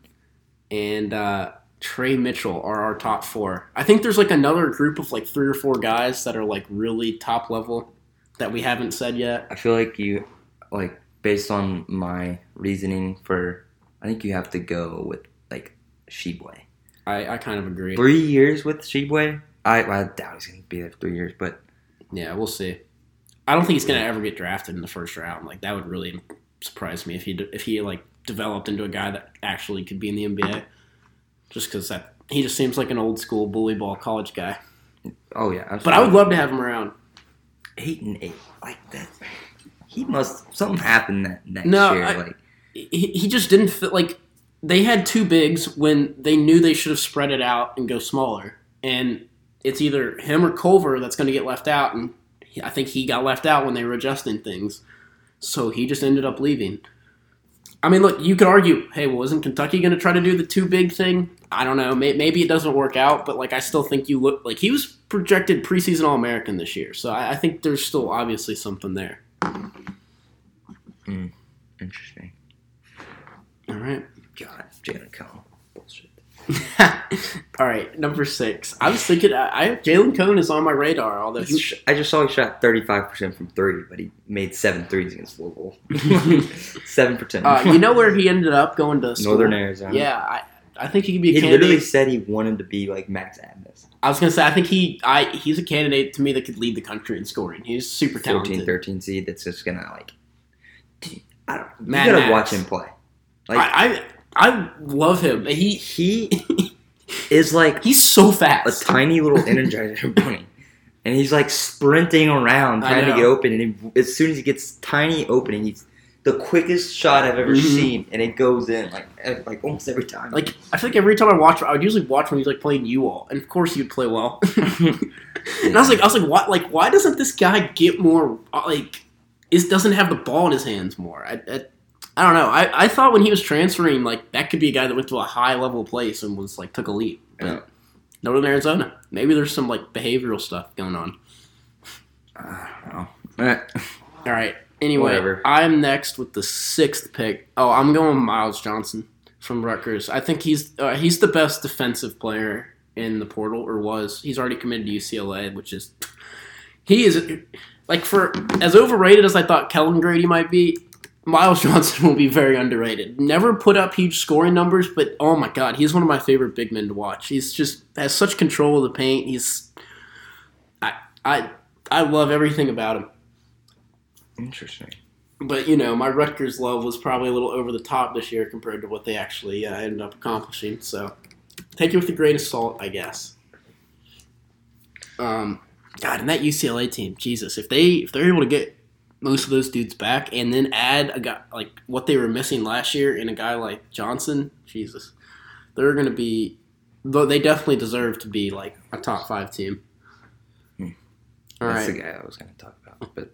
and uh, Tre Mitchell are our top four. I think there's like another group of like three or four guys that are like really top level that we haven't said yet. I feel like you, like, based on my reasoning for, I think you have to go with like Tshiebwe. I, I kind of agree. Three years with Tshiebwe. I, I doubt he's gonna be there for three years, but Yeah, we'll see. I don't think he's gonna ever get drafted in the first round. Like that would really surprise me if he if he like developed into a guy that actually could be in the NBA. Just because that he just seems like an old school bully ball college guy. oh yeah. But I would love to have him around. Eight and eight like that. He must something happened that next No, year. I- like He, he just didn't fit like they had two bigs when they knew they should have spread it out and go smaller. And it's either him or Culver that's going to get left out, and he- I think he got left out when they were adjusting things. So he just ended up leaving. I mean, look, you could argue, hey, well, isn't Kentucky going to try to do the two big thing? I don't know. May- Maybe it doesn't work out, but like I still think you look like he was projected preseason All American this year. So I, I think there's still obviously something there. interesting. All right. God, Jalen Cone. Bullshit. All right, number six. I was thinking, I, I Jalen Cone is on my radar. Although he, He's- I just saw he shot thirty five percent from three, but he made seven threes against Louisville. Seven percent. uh, you know where he ended up going to school? Northern Arizona. Yeah, I, I think he could be a He candidate. literally said he wanted to be like Max Adams. I was gonna say, I think he, I, he's a candidate to me that could lead the country in scoring. He's super 14, talented. 13 seed that's just gonna like. I don't. You Mad gotta Max. watch him play. Like I, I, I love him. He, he is like he's so fast. a tiny little energizer bunny. And he's like sprinting around trying to get open, and he, as soon as he gets tiny opening, he's the quickest shot I've ever Mhm. seen, and it goes in like like almost every time. Like I feel like every time I watch, I would usually watch when he's like playing you all, and of course he would play well. And I was like, I was like, what? Like, why doesn't this guy get more? uh, Like, is doesn't have the ball in his hands more? I, I, I don't know. I, I thought when he was transferring, like that could be a guy that went to a high level place and was like took a leap. But Yeah. Northern Arizona, maybe there's some like behavioral stuff going on. I don't know. Eh, All right. Anyway, Whatever. I'm next with the sixth pick. Oh, I'm going Myles Johnson from Rutgers. I think he's uh, he's the best defensive player in the portal, or was. He's already committed to UCLA, which is he is like for as overrated as I thought Kellan Grady might be. Myles Johnson will be very underrated. Never put up huge scoring numbers, but oh my god, he's one of my favorite big men to watch. He's just has such control of the paint. He's I I I love everything about him. Interesting. But you know, my Rutgers love was probably a little over the top this year compared to what they actually uh, ended up accomplishing. So take it with a grain of salt, I guess. Um, God, and that UCLA team, Jesus, if they if they're able to get most of those dudes back and then add a guy like what they were missing last year in a guy like Johnson, Jesus, they're going to be. Though they definitely deserve to be like a top five team. Hmm. All That's right, the guy I was gonna talk about, but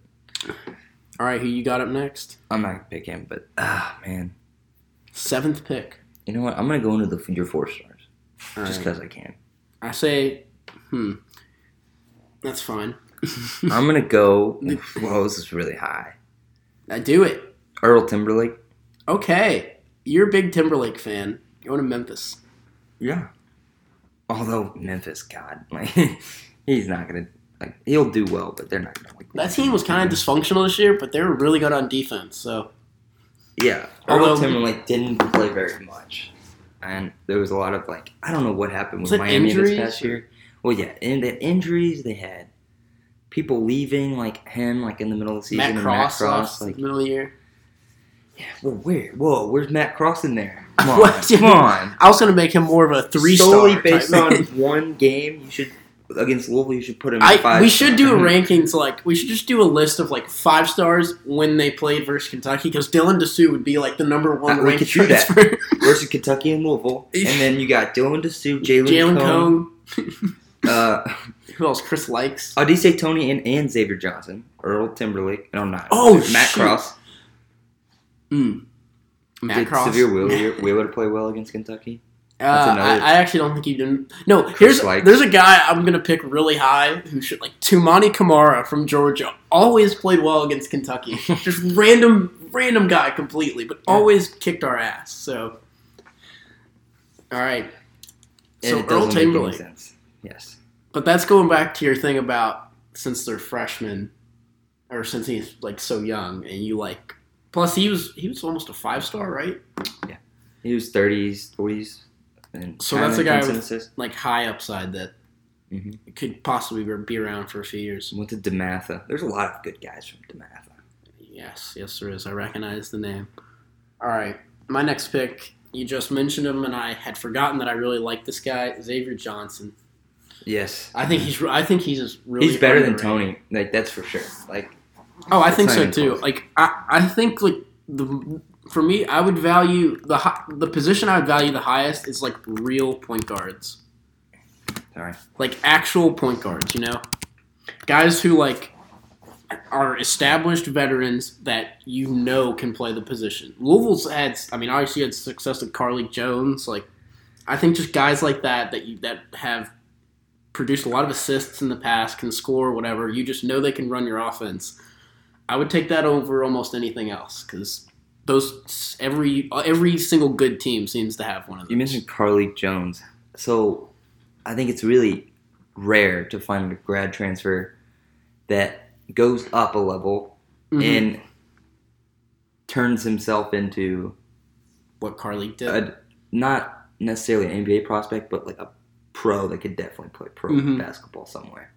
all right. Who you got up next? I'm not gonna pick him. But ah, man, Seventh pick. you know what? I'm gonna go into the your four stars All just right. because I can. I say, hmm, that's fine. I'm gonna go. Whoa, this is really high. I do it. Earl Timberlake. Okay, you're a big Timberlake fan. Going to Memphis. Yeah. Although Memphis, God, like he's not gonna like he'll do well, but they're not gonna like That team was kind of dysfunctional this year, but they were really good on defense. So Yeah, Earl Although- Timberlake didn't play very much, and there was a lot of like I don't know what happened with Miami injuries, this past year. Well, yeah, and they had injuries. They had people leaving, like him, like in the middle of the season. Matt Cross, Matt Cross, in like middle of the year. yeah, well, where? Whoa, where's Matt Cross in there? Come on, come on. I was going to make him more of a three Solely star. based on one game, you should against Louisville. You should put him. in I five we should do a rankings like we should just do a list of like five stars when they played versus Kentucky because Dylan Disu would be like the number one Uh, ranked could do that. transfer. versus Kentucky and Louisville, and then you got Dylan Disu, Jalen Jalen Cone, Cone. uh, Who else? Chris Lykes. Odise Tony, and, and Xavier Johnson, Earl Timberlake. No, not Oh, Matt shoot. Cross. Mm. Matt Did Cross. Sahvir Wheeler, Wheeler play well against Kentucky? Uh, I, I actually don't think he didn't. No, here's there's a guy I'm gonna pick really high who should like Toumani Camara from Georgia. Always played well against Kentucky. Just random random guy completely, but always kicked our ass. So, all right. So it Earl doesn't make any Chamberlain. Yes. but that's going back to your thing about since they're freshmen, or since he's like so young, and you like. Plus, he was he was almost a five star, right? Yeah, he was 30s, 40s. And So that's a guy with- Like high upside that Mhm. could possibly be around for a few years. Went to DeMatha. There's a lot of good guys from DeMatha. Yes, yes, there is. I recognize the name. All right, my next pick. You just mentioned him, and I had forgotten that I really like this guy, Xavier Johnson. Yes. I think he's. I think he's just really. He's better than. Tony. Like that's for sure. Like Oh, I think so too. close. Like I, I think like the for me, I would value the hi- the position I would value the highest is like real point guards, sorry. like actual point guards. You know, guys who like are established veterans that you know can play the position. Louisville's had, I mean, obviously had success with Carlik Jones. Like, I think just guys like that that you that have produced a lot of assists in the past, can score, whatever. You just know they can run your offense. I would take that over almost anything else because those every every single good team seems to have one of them. You mentioned Carlik Jones. So I think it's really rare to find a grad transfer that goes up a level Mhm. and turns himself into what Carlik did. a not necessarily an NBA prospect, but like a pro that could definitely play pro Mhm. basketball somewhere.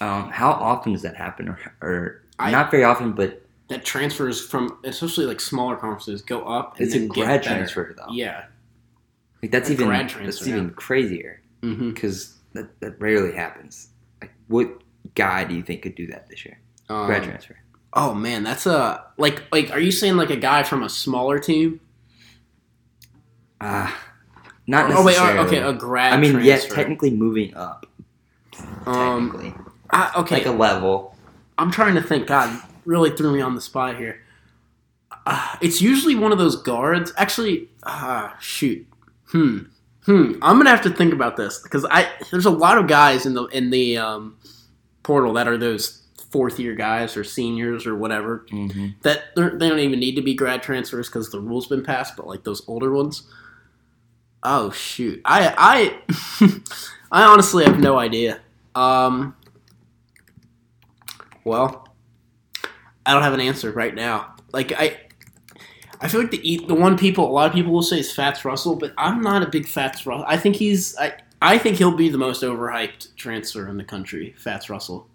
Um, how often does that happen, or, or I- not very often? But that transfers from especially like smaller conferences go up. And it's a grad transfer though. Yeah. Like that's A even grad that's transfer, even crazier Mm-hmm. because that, that rarely happens. Like, what guy do you think could do that this year? Um, Grad transfer. Oh man, that's a like like. Are you saying like a guy from a smaller team? Ah, not Oh wait, necessarily. uh, okay, a grad. I mean, transfer. yes, technically moving up. Um, Technically, I, okay, like a level. I'm trying to think. God, really threw me on the spot here. Uh, it's usually one of those guards. Actually, uh, shoot. Hmm. Hmm. I'm gonna have to think about this because I there's a lot of guys in the in the um, portal that are those fourth year guys or seniors or whatever hmm that they don't even need to be grad transfers because the rules been passed. But like those older ones. Oh shoot! I I I honestly have no idea. Um. Well, I don't have an answer right now. Like I, I feel like the e- the one people a lot of people will say is Fatts Russell, but I'm not a big Fatts Russell. I think he's I I think he'll be the most overhyped transfer in the country. Fatts Russell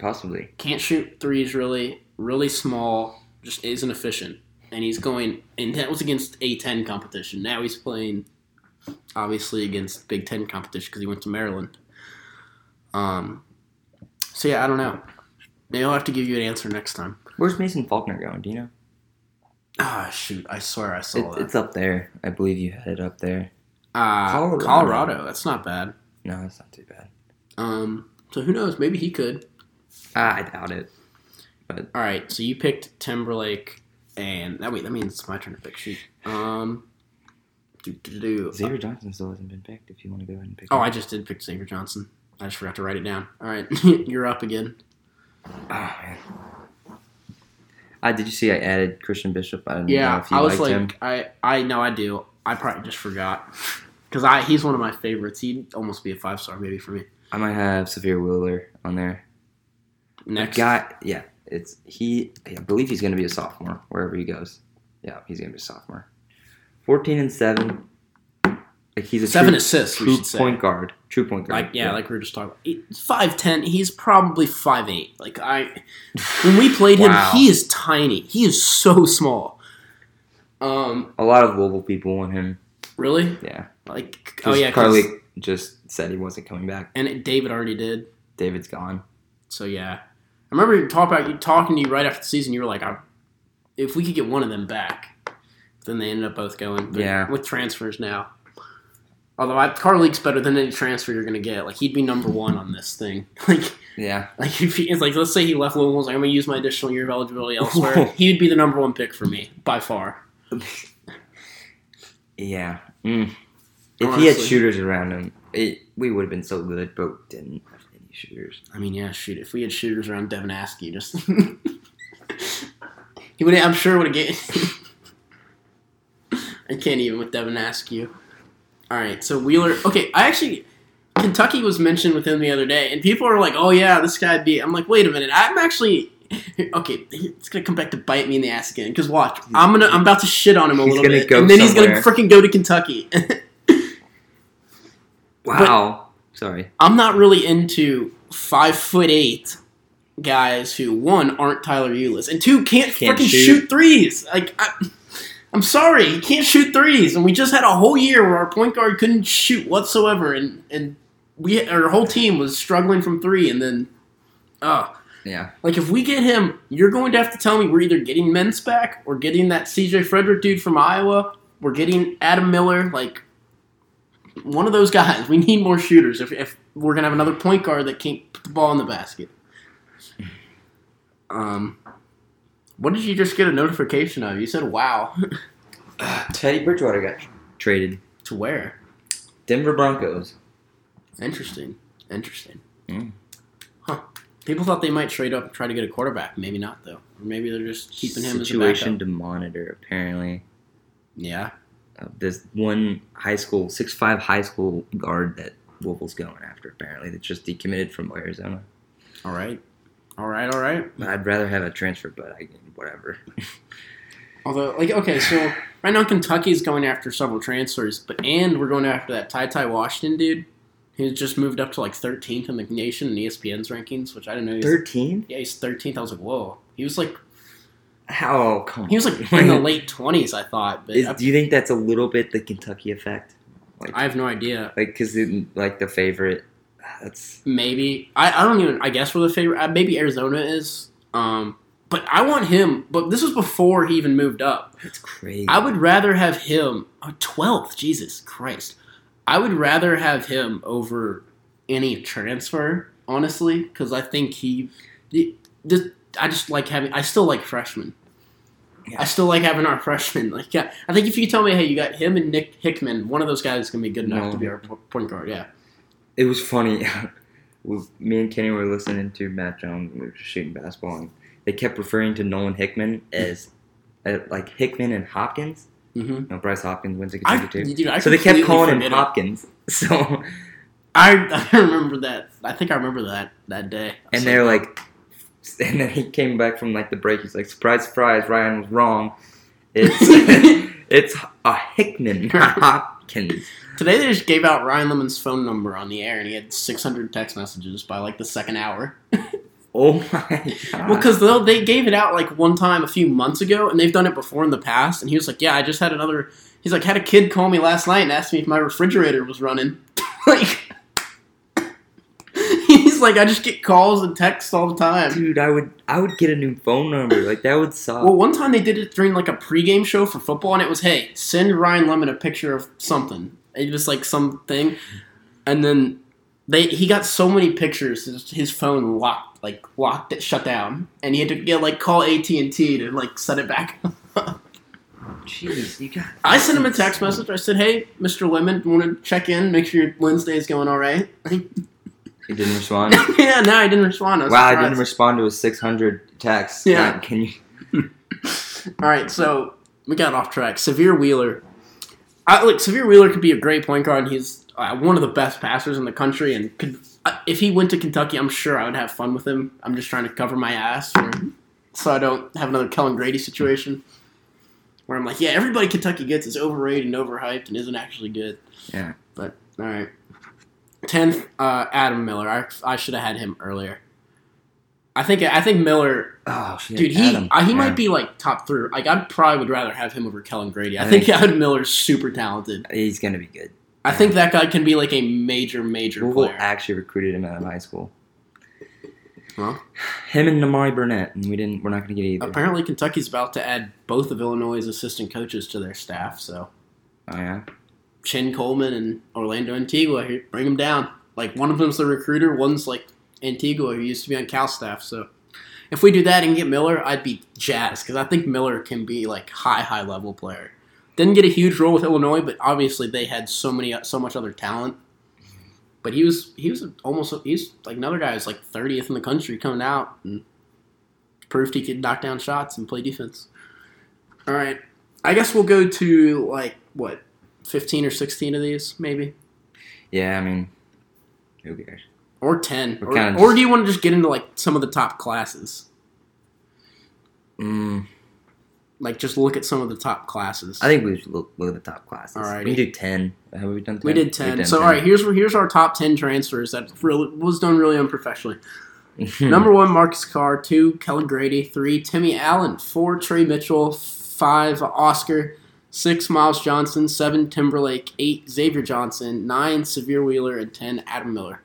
Possibly. can't shoot threes really, really small, just isn't efficient. And he's going, and that was against A10 competition. Now he's playing, obviously, against Big Ten competition because he went to Maryland. Um, so yeah, I don't know. Maybe I'll have to give you an answer next time. Where's Mason Faulkner going? Do you know? Ah, shoot! I swear I saw It, that. it's up there. I believe you had it up there. uh, Colorado. Colorado. That's not bad. No, it's not too bad. Um, so who knows? Maybe he could. Ah, I doubt it. But All right, so you picked Timberlake, and that wait, that means it's my turn to pick. Shoot. Um, do, do. Xavier Johnson still hasn't been picked. If you want to go ahead and pick. Oh, him. I just did pick Xavier Johnson. I just forgot to write it down. All right, you're up again. Oh man. Ah, did you see I added Christian Bishop? I don't know Yeah, if you I was like, him. I I know I do. I probably just forgot because I he's one of my favorites. He'd almost be a five star maybe for me. I might have Sahvir Wheeler on there. Next, Guy, yeah, it's he. I believe he's going to be a sophomore wherever he goes. Yeah, he's going to be a sophomore. Fourteen and seven. Like he's a seven true, assists. We true should say. point guard. True point guard. Like yeah, like we were just talking. about. Five ten. He's probably five eight. Like I, when we played him, Wow. he is tiny. He is so small. Um, a lot of Louisville people want him. really? Yeah. Like oh yeah, Carlik just said he wasn't coming back. and it- David already did. David's gone. So yeah, I remember you talk about you talking to you right after the season. You were like, I, if we could get one of them back, then they ended up both going. But Yeah. with transfers now. Although I, Carl better than any transfer you're gonna get. Like he'd be number one on this thing. Like Yeah. like if he, it's like let's say he left Louisville, like I'm gonna use my additional year of eligibility elsewhere. He'd be the number one pick for me by far. Yeah. Mm. If he had shooters around him, it, we would have been so good, but didn't have any shooters. I mean, yeah, shoot. If we had shooters around Devin Askew, just he would. I'm sure would have get. I can't even with Devin Askew. All right, so Wheeler. Okay, I actually Kentucky was mentioned with him the other day, and people are like, "Oh yeah, this guy be." I'm like, wait a minute. I'm actually. Okay, it's gonna come back to bite me in the ass again. Because watch, I'm gonna, I'm about to shit on him a He's little bit, and then he's gonna freaking go to Kentucky. Wow. Sorry. I'm not really into five foot eight guys who one aren't Tyler Ulis and two can't, Can't freaking shoot. shoot. threes. Like I, I'm sorry, he can't shoot threes, and we just had a whole year where our point guard couldn't shoot whatsoever, and and we our whole team was struggling from three, and then oh. Yeah. Like if we get him, you're going to have to tell me we're either getting Mintz back or getting that CJ Frederick dude from Iowa. We're getting Adam Miller, like one of those guys. We need more shooters if, if we're gonna have another point guard that can't put the ball in the basket. Um, what did you just get a notification of? You said wow. Teddy Bridgewater got traded. to where? Denver Broncos. Interesting. Interesting. Mm. Huh. People thought they might trade up and try to get a quarterback. Maybe not though. Or maybe they're just keeping him as a Situation to monitor. Apparently, Yeah. uh, there's one high school, six five high school guard that Louisville's going after. Apparently, that just decommitted from Arizona. All right. All right. All right. I'd rather have a transfer, but I whatever. Although, like, okay, so right now Kentucky's going after several transfers, but and we're going after that Ty Ty Washington dude, who's just moved up to like 13th in the nation in ESPN's rankings, which I didn't know. He was, Thirteen? yeah, he's 13th. I was like, whoa. He was like How? Come he was like in the late 20s, I thought, but Is, I, do you think that's a little bit the Kentucky effect? Like, I have no idea. Like, because like the favorite. That's Maybe I, I don't even. I guess we're the favorite. Uh, maybe Arizona is. Um, but I want him. But this was before he even moved up. that's crazy. I would rather have him oh, 12th. Jesus Christ. I would rather have him over any transfer, honestly, because I think he. the- the- I just like having. I still like freshmen. Yeah. I still like having our freshmen. Like, yeah, I think if you tell me, hey, you got him and Nick Hickman, one of those guys is gonna be good enough No. to be our point guard. Yeah. It was funny. We- Me and Kenny were listening to Matt Jones. We were just shooting basketball, and they kept referring to Nolan Hickman as uh, like Hickman and Hopkins. Mm-hmm. Know, Bryce Hopkins went to I, Kentucky too. dude, I So they kept calling him it. Hopkins. So I, I remember that. I think I remember that that day. and they're like, and then he came back from like the break. He's like, surprise, surprise, Ryan was wrong. It's it's a Hickman, not Hopkins. Today they just gave out Ryan Lemond's phone number on the air, and he had 600 text messages by like the second hour. Oh my god! Well, because they gave it out like one time a few months ago, and they've done it before in the past. And he was like, "Yeah, I just had another." He's like, "Had a kid call me last night and asked me if my refrigerator was running." like, he's like, "I just get calls and texts all the time." dude, I would I would get a new phone number. Like that would suck. Well, one time they did it during like a pregame show for football, and it was, "Hey, send Ryan Lemond a picture of something." It was like something, and then they he got so many pictures, his, his phone locked, like locked it, shut down, and he had to get like call AT and T to like set it back. Jeez, you got. I sent him a text message. I said, "Hey, Mr. Lemond, want to check in, make sure your Wednesday's going all right?" He didn't respond. yeah, no, I didn't respond. I wow, I didn't respond to his 600 texts. Yeah. Can you? All right, so we got off track. Sahvir Wheeler. I, look, Sahvir Wheeler could be a great point guard. and He's uh, one of the best passers in the country, and could uh, if he went to Kentucky, I'm sure I would have fun with him. I'm just trying to cover my ass, for, so I don't have another Kellan Grady situation where I'm like, yeah, everybody Kentucky gets is overrated and overhyped and isn't actually good. Yeah. But all right, tenth, uh, Adam Miller. I, I should have had him earlier. I think I think Miller Oh shit, Dude, he Adam. uh, he Yeah. might be like top three. Like I probably would rather have him over Kellan Grady. I, I think, think- Adam Miller's super talented. He's gonna be good. I think that guy can be like a major, major Google player. actually recruited him out of high school. Huh? Him and Nimari Burnett, and we didn't. We're not gonna get either. Apparently, Kentucky's about to add both of Illinois' assistant coaches to their staff. So Oh yeah. Chin Coleman and Orlando Antigua, bring them down. Like one of them's the recruiter, one's like Antigua, who used to be on Cal staff. So if we do that and get Miller, I'd be jazzed because I think Miller can be like high, high level player. Didn't get a huge role with Illinois, but obviously they had so many, so much other talent. But he was, he was almost, he's like another guy who's like 30th in the country coming out and proved he could knock down shots and play defense. All right, I guess we'll go to like what, 15 or 16 of these, maybe, Yeah, I mean, who cares? Or 10, We're or, or do you want to just get into like some of the top classes? Mm, Like just look at some of the top classes. I think we should look, look at the top classes. Alrighty. We can do 10. Have we done 10? we did We've 10. So, all right, here's here's our top 10 transfers that really, was done really unprofessionally. Number one, Marcus Carr. Two, Kellan Grady. Three, Timmy Allen. Four, Tre Mitchell. Five, Oscar. Six, Myles Johnson. Seven, Timberlake. Eight, Xavier Johnson. Nine, Sahvir Wheeler. And ten, Adam Miller.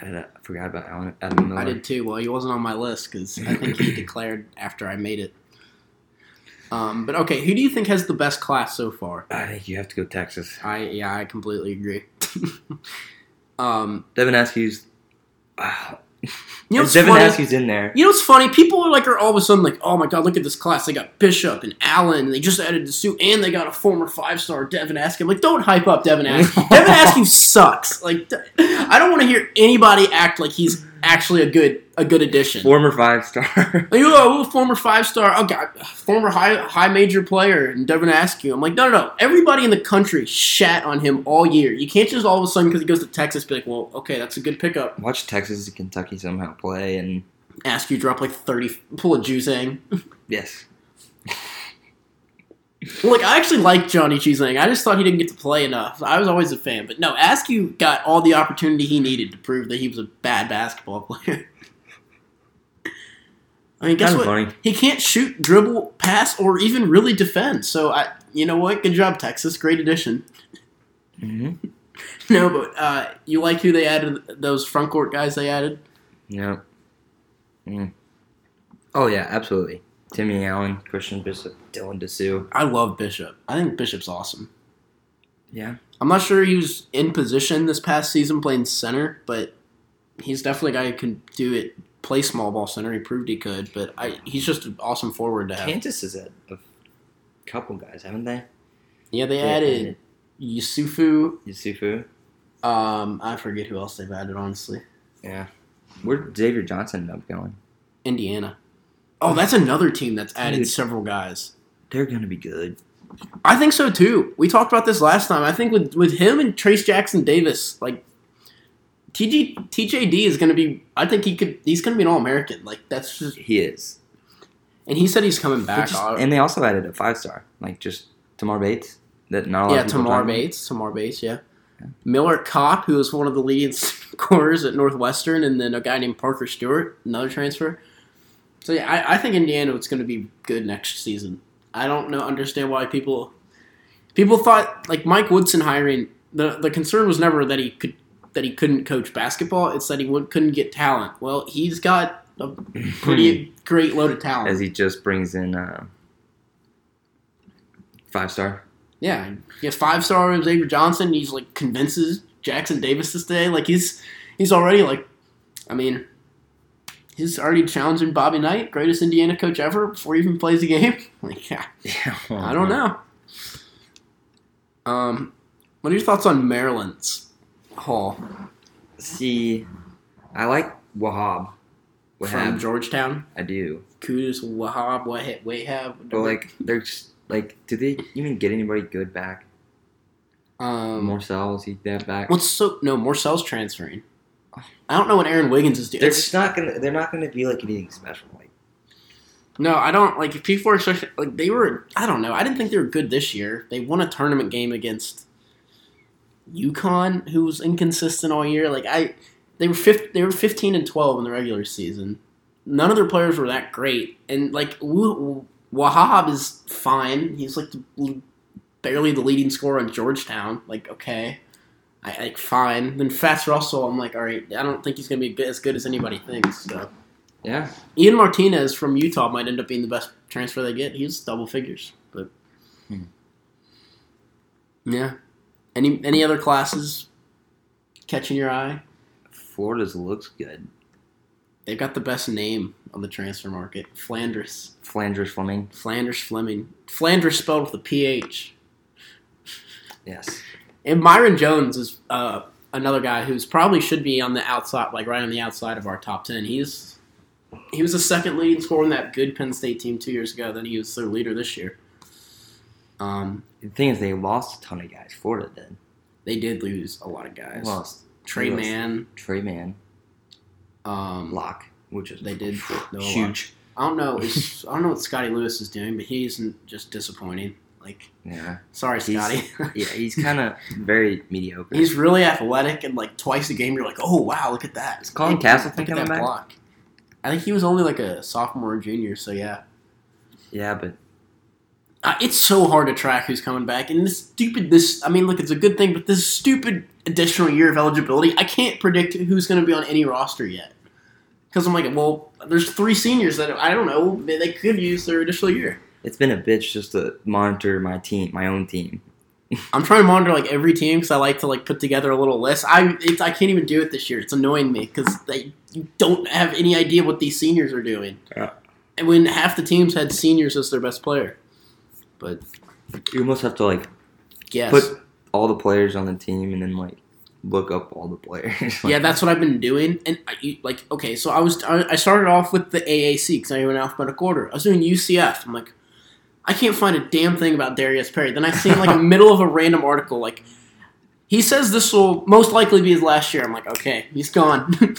I forgot about Alan, Adam Miller. I did too. Well, he wasn't on my list because I think he declared after I made it. Um, but okay, who do you think has the best class so far? I think you have to go Texas. I yeah, I completely agree. um, Devin Askew's. Wow. You know what's Devin funny? Askew's in there. You know what's funny? People are like are all of a sudden like, oh my god, look at this class. They got Bishop and Allen. And they just added the suit, and they got a former five star Devin Askew. Like, don't hype up Devin Askew. Devin Askew sucks. Like, I don't want to hear anybody act like he's actually a good a good addition. Former five star. Like, oh, former five star, oh god, former high high major player, and Devin Askew. I'm like, no, no, no. Everybody in the country shat on him all year. You can't just all of a sudden because he goes to Texas be like, well, okay, that's a good pickup. Watch Texas and Kentucky somehow play, and Askew drop like thirty, pull a Juzang. yes. Like I actually like Johnny Juzang. I just thought he didn't get to play enough. I was always a fan, but no, Askew got all the opportunity he needed to prove that he was a bad basketball player. I mean, guess what? funny. He can't shoot, dribble, pass, or even really defend. So I, you know what? Good job, Texas. Great addition. hmm No, but uh, you like who they added? Those front court guys they added. Yeah. Mm. Oh yeah, absolutely. Timmy Allen, Christian Bishop, Dylan Disu. I love Bishop. I think Bishop's awesome. Yeah. I'm not sure he was in position this past season playing center, but he's definitely a guy who can do it. Play small ball center. He proved he could, but I, he's just an awesome forward to have. Kansas is a, a couple guys, haven't they? yeah, they added Yesufu. Yesufu. Um, I forget who else they've added. Honestly, Yeah. Where'd Xavier Johnson end up going? Indiana. Oh, that's another team that's added Dude. several guys. They're gonna be good. I think so too. We talked about this last time. I think with with him and Trayce Jackson Davis, like TG TJD is going to be. I think he could. He's going to be an All American. Like that's just. He is. And he said he's coming back. just- and they also added a five star, like just Tamar Bates. That not a lot yeah, Tamar. Bates. Tamar Bates. Yeah. Miller Kopp, who was one of the leading scorers at Northwestern, and then a guy named Parker Stewart, another transfer. So yeah, I, I think Indiana is going to be good next season. I don't know understand why people people thought like Mike Woodson hiring the the concern was never that he could that he couldn't coach basketball. It's that he would, couldn't get talent. Well, he's got a pretty great load of talent. As he just brings in uh, five star. Yeah, he has five star Xavier Johnson. He's like convinces Jackson Davis to stay. Like he's he's already like, I mean, he's already challenging Bobby Knight, greatest Indiana coach ever, before he even plays a game. Like, yeah, Yeah. I don't know. Um, what are your thoughts on Maryland's haul See, I like Wahab. from Wahab. Georgetown? I do. Qudus, Wahab, Wahab, Wahab. But like, they're just like, did they even get anybody good back? um, Morcell, is he that back? what's so no Morcell's transferring. I don't know what Aaron Wiggins is doing. They're just not gonna. They're not gonna be like anything special. Like, No, I don't like if people are expecting like they were. I don't know. I didn't think they were good this year. They won a tournament game against UConn, who was inconsistent all year. Like I, they were fifth. They were fifteen and twelve in the regular season. None of their players were that great, and like Wahab is fine. He's like the, barely the leading scorer on Georgetown. Like okay, I like fine. Then Fatts Russell, I'm like all right. I don't think he's gonna be as good as anybody thinks. So. yeah, Ian Martinez from Utah might end up being the best transfer they get. He's double figures, but Hmm. yeah. Any any other classes catching your eye? Florida's looks good. They've got the best name on the transfer market. Phlandrous. Phlandrous Fleming. Phlandrous Fleming. Phlandrous spelled with a PH. Yes. And Myreon Jones is uh, another guy who's probably should be on the outside, like right on the outside of our top ten. He's he was the second leading scorer in that good Penn State team two years ago. Then he was their leader this year. Um, The thing is, they lost a ton of guys. Florida did. they did lose a lot of guys. Lost Trey. Mann. Tre Mann, Um, Locke, which is They did know a lot. huge. I don't know. I don't know what Scotty Lewis is doing, but he's just disappointing. Like, Yeah, sorry, He's- Scotty. yeah, he's kind of very mediocre. he's really athletic, and like twice a game, you're like, oh wow, look at that. Is Colin Castleton look at coming that back? block. I think he was only like a sophomore or junior, so yeah. yeah, but Uh, it's so hard to track who's coming back, and this stupid this. I mean, look, it's a good thing, but this stupid additional year of eligibility, I can't predict who's going to be on any roster yet. Because I'm like, well, there's three seniors that I don't know. They could use their additional year. It's been a bitch just to monitor my team, my own team. I'm trying to monitor like every team because I like to like put together a little list. I it's, I can't even do it this year. It's annoying me because they you don't have any idea what these seniors are doing. Yeah. And when half the teams had seniors as their best player, but You almost have to like guess put all the players on the team and then like look up all the players. yeah, that's what I've been doing. And I, like, okay, so I was I I started off with the AAC because I went alphabetical order. I was doing UCF. I'm like, I can't find a damn thing about Darius Perry. Then I seen like a middle of a random article like. He says this will most likely be his last year. I'm like, okay, he's gone.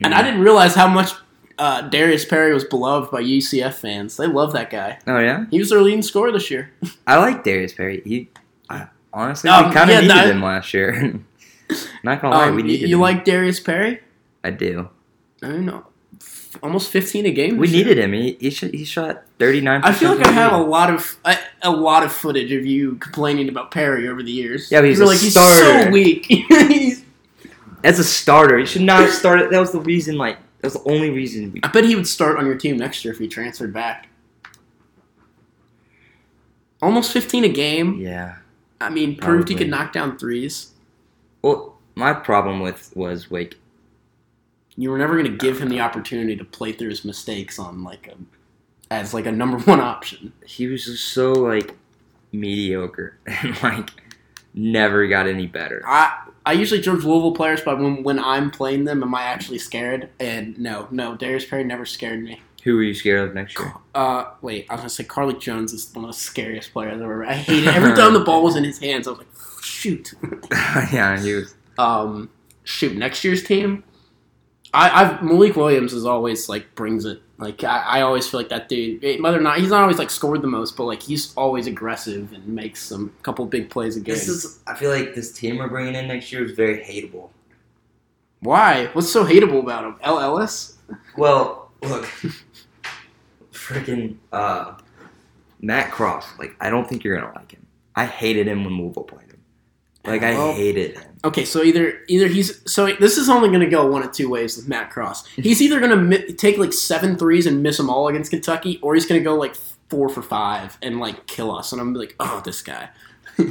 And I didn't realize how much uh, Darius Perry was beloved by UCF fans. They love that guy. Oh yeah, He was their leading scorer this year. I like Darius Perry. He, I, honestly, Um, we kind of yeah, needed him last year. Not gonna lie, Um, we needed you him. like Darius Perry? I do. I don't know. Almost 15 a game. We year. needed him. He he, sh- he shot thirty nine. I feel like I have a lot of a, a lot of footage of you complaining about Perry over the years. Yeah, but he's You're a like he's starter. so weak. He's- as a starter. He should not have started. That was the reason. Like that was the only reason. We, I bet he would start on your team next year if he transferred back. Almost 15 a game. yeah. I mean, proved he could knock down threes. Well, my problem with was like You were never going to give him the opportunity to play through his mistakes on like a as like a number one option. he was just so like mediocre and like never got any better. I I usually judge Louisville players by when when I'm playing them, am I actually scared? And no, no, Darius Perry never scared me. Who were you scared of next year? Uh, wait, I was gonna say Carlik Jones is one of the scariest players I've ever. I hate it every time the ball was in his hands. I was like, shoot. yeah, he was. um, shoot, next year's team. I, I've Malik Williams is always like brings it. Like I, I always feel like that dude. eh, Whether or not he's not always like scored the most, but like he's always aggressive and makes some couple big plays a game. This is. I feel like this team we're bringing in next year is very hateable. Why? What's so hateable about him? L. Ellis? Well, look, freaking uh, Matt Cross. Like, I don't think you're gonna like him. I hated him when Louisville played. Like, I Well- hated him. Okay, so either either he's so this is only going to go one of two ways with Matt Cross. He's either going to mi- take like seven threes and miss them all against Kentucky, or he's going to go like four for five and like kill us. And I'm like, oh, this guy.